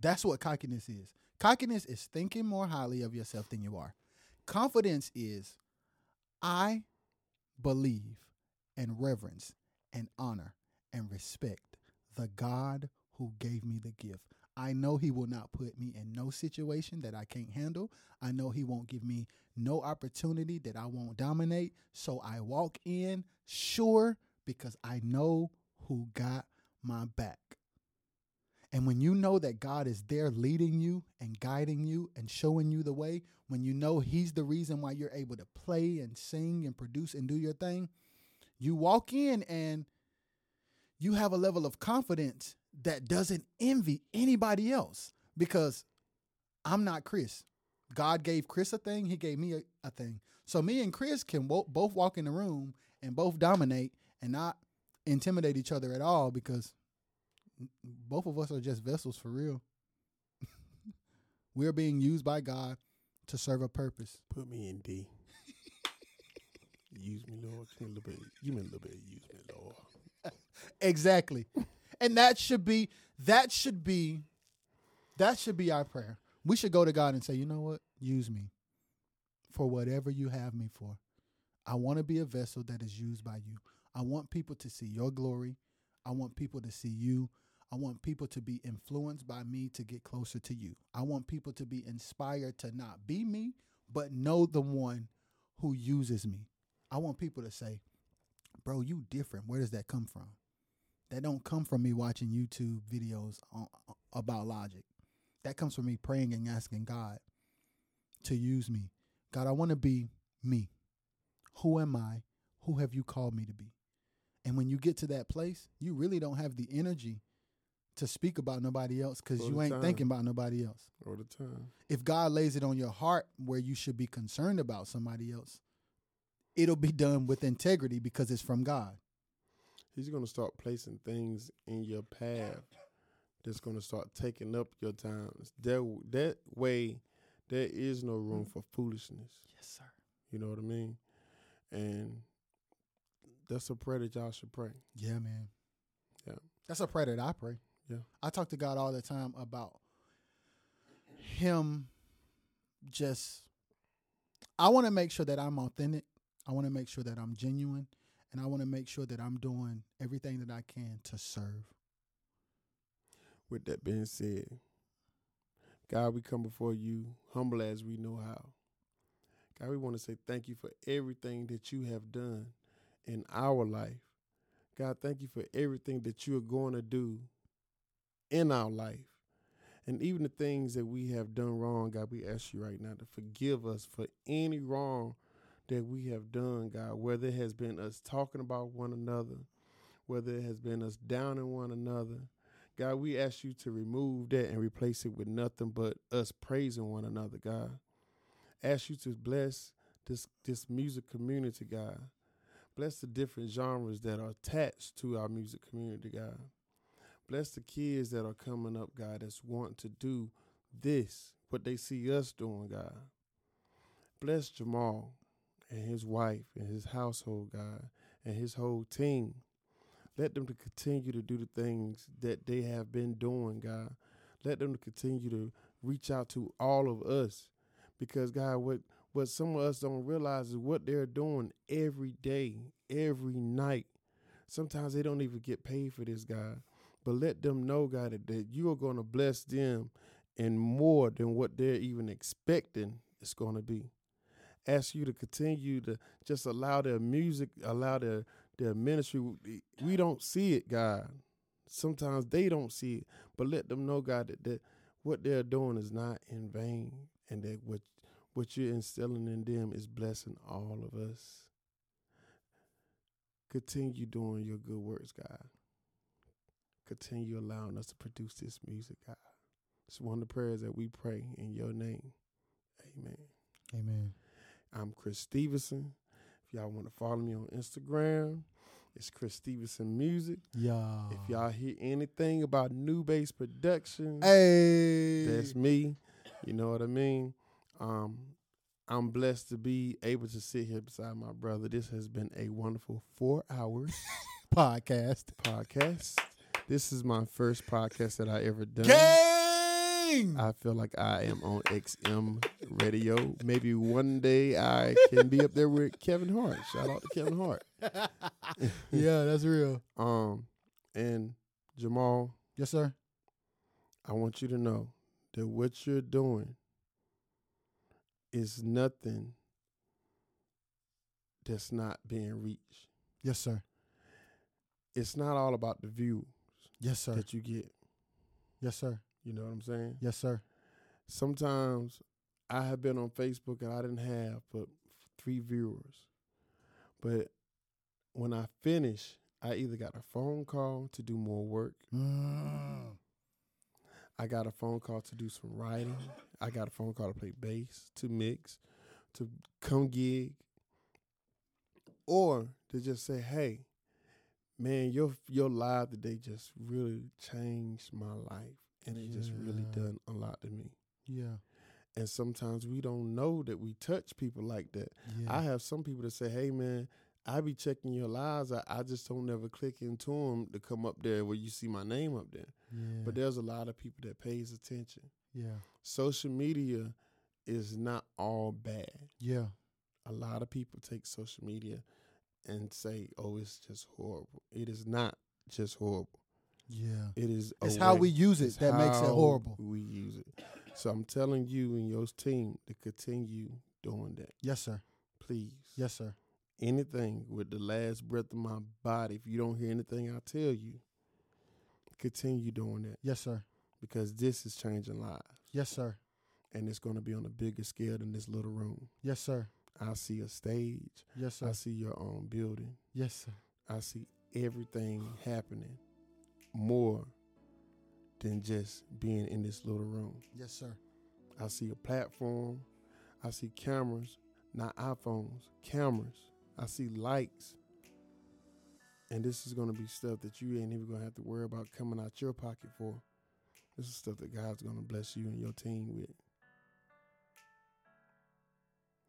That's what cockiness is. Cockiness is thinking more highly of yourself than you are. Confidence is I believe and reverence and honor and respect the God who gave me the gift. I know He will not put me in no situation that I can't handle. I know He won't give me no opportunity that I won't dominate. So I walk in sure because I know who got my back. And when you know that God is there leading you and guiding you and showing you the way, when you know He's the reason why you're able to play and sing and produce and do your thing, you walk in and you have a level of confidence that doesn't envy anybody else because I'm not Chris. God gave Chris a thing, He gave me a, a thing. So me and Chris can wo- both walk in the room and both dominate and not intimidate each other at all because both of us are just vessels for real. We're being used by God to serve a purpose. put me in d use me lord give me a little bit give me a little bit use me lord Exactly. and that should be that should be that should be our prayer. We should go to God and say, "You know what? Use me for whatever you have me for. I want to be a vessel that is used by you. I want people to see your glory. I want people to see you. I want people to be influenced by me to get closer to you. I want people to be inspired to not be me, but know the one who uses me. I want people to say, "Bro, you different. Where does that come from?" That don't come from me watching YouTube videos on, about logic. That comes from me praying and asking God to use me. God, I want to be me. Who am I? Who have you called me to be? And when you get to that place, you really don't have the energy to speak about nobody else because you ain't time. thinking about nobody else. all the time If God lays it on your heart where you should be concerned about somebody else, it'll be done with integrity because it's from God. He's going to start placing things in your path that's going to start taking up your time. That that way, there is no room for foolishness. Yes, sir. You know what I mean? And that's a prayer that y'all should pray. Yeah, man. Yeah. That's a prayer that I pray. Yeah. I talk to God all the time about Him just. I want to make sure that I'm authentic. I want to make sure that I'm genuine. And I want to make sure that I'm doing everything that I can to serve. With that being said, God, we come before you humble as we know how. God, we want to say thank you for everything that you have done in our life. God, thank you for everything that you are going to do in our life. And even the things that we have done wrong, God, we ask you right now to forgive us for any wrong that we have done, God, whether it has been us talking about one another, whether it has been us downing one another. God, we ask you to remove that and replace it with nothing but us praising one another, God. Ask you to bless this this music community, God. Bless the different genres that are attached to our music community, God. Bless the kids that are coming up, God, that's wanting to do this, what they see us doing, God. Bless Jamal and his wife and his household, God, and his whole team. Let them to continue to do the things that they have been doing, God. Let them to continue to reach out to all of us. Because God, what what some of us don't realize is what they're doing every day, every night. Sometimes they don't even get paid for this, God. But let them know, God, that, you are going to bless them and more than what they're even expecting it's going to be. Ask you to continue to just allow their music, allow their their ministry. We don't see it, God. Sometimes they don't see it, but let them know, God, that, that what they're doing is not in vain, and that what what you're instilling in them is blessing all of us. Continue doing your good works, God. Continue allowing us to produce this music, God. It's one of the prayers that we pray in your name. Amen. Amen. I'm Chris Stephenson. If y'all want to follow me on Instagram, it's Chris Stephenson Music. Yeah. If y'all hear anything about New Base Productions, Hey. that's me. You know what I mean? Um, I'm blessed to be able to sit here beside my brother. This has been a wonderful four hours podcast. podcast. This is my first podcast that I ever done. Gang. I feel like I am on XM radio. Maybe one day I can be up there with Kevin Hart. Shout out to Kevin Hart. yeah, that's real. Um, and Jamal, Yes, sir. I want you to know that what you're doing is nothing that's not being reached. Yes, sir. It's not all about the views Yes, sir. that you get. Yes, sir. You know what I'm saying? Yes, sir. Sometimes I have been on Facebook and I didn't have but three viewers. But when I finish, I either got a phone call to do more work. Mm. I got a phone call to do some writing. I got a phone call to play bass, to mix, to come gig, or to just say, "Hey, man, your your live today just really changed my life, and it just really Yeah. done a lot to me." Yeah. And sometimes we don't know that we touch people like that. Yeah. I have some people that say, "Hey, man." I be checking your lives. I, I just don't never click into them to come up there where you see my name up there. yeah. But there's a lot of people that pays attention. yeah. social media is not all bad. Yeah. A lot of people take social media and say, "Oh, it's just horrible." It is not just horrible. Yeah. It is. It's how way. we use it It's that makes it horrible. We use it. So I'm telling you and your team to continue doing that, Yes, sir. please. Yes, sir. Anything with the last breath of my body. If you don't hear anything I tell you, continue doing that Yes, sir. because this is changing lives, Yes, sir. and it's going to be on a bigger scale than this little room. Yes, sir. I see a stage. Yes, sir. I see your own building. Yes, sir. I see everything happening more than just being in this little room. Yes, sir. I see a platform. I see cameras, not iPhones, cameras. I see lights. And this is going to be stuff that you ain't even going to have to worry about coming out your pocket for. This is stuff that God's going to bless you and your team with.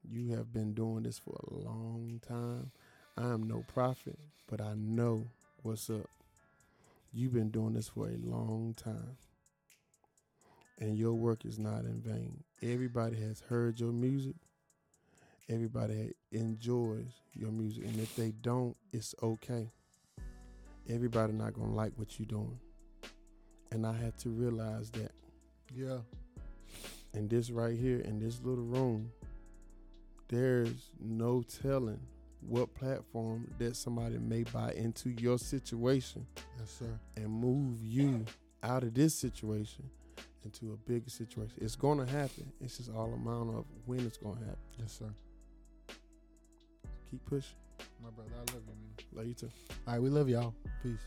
You have been doing this for a long time. I am no prophet, but I know what's up. You've been doing this for a long time. And your work is not in vain. Everybody has heard your music. Everybody enjoys your music. And if they don't, it's okay. Everybody not gonna like what you're doing. And I had to realize that. Yeah. And this right here in this little room, there's no telling what platform that somebody may buy into your situation Yes, sir. and move you out of this situation into a bigger situation. It's gonna happen. It's just all amount of when it's gonna happen. Yes, sir. Keep pushing. My brother, I love you, man. Love you too. All right, we love y'all. Peace.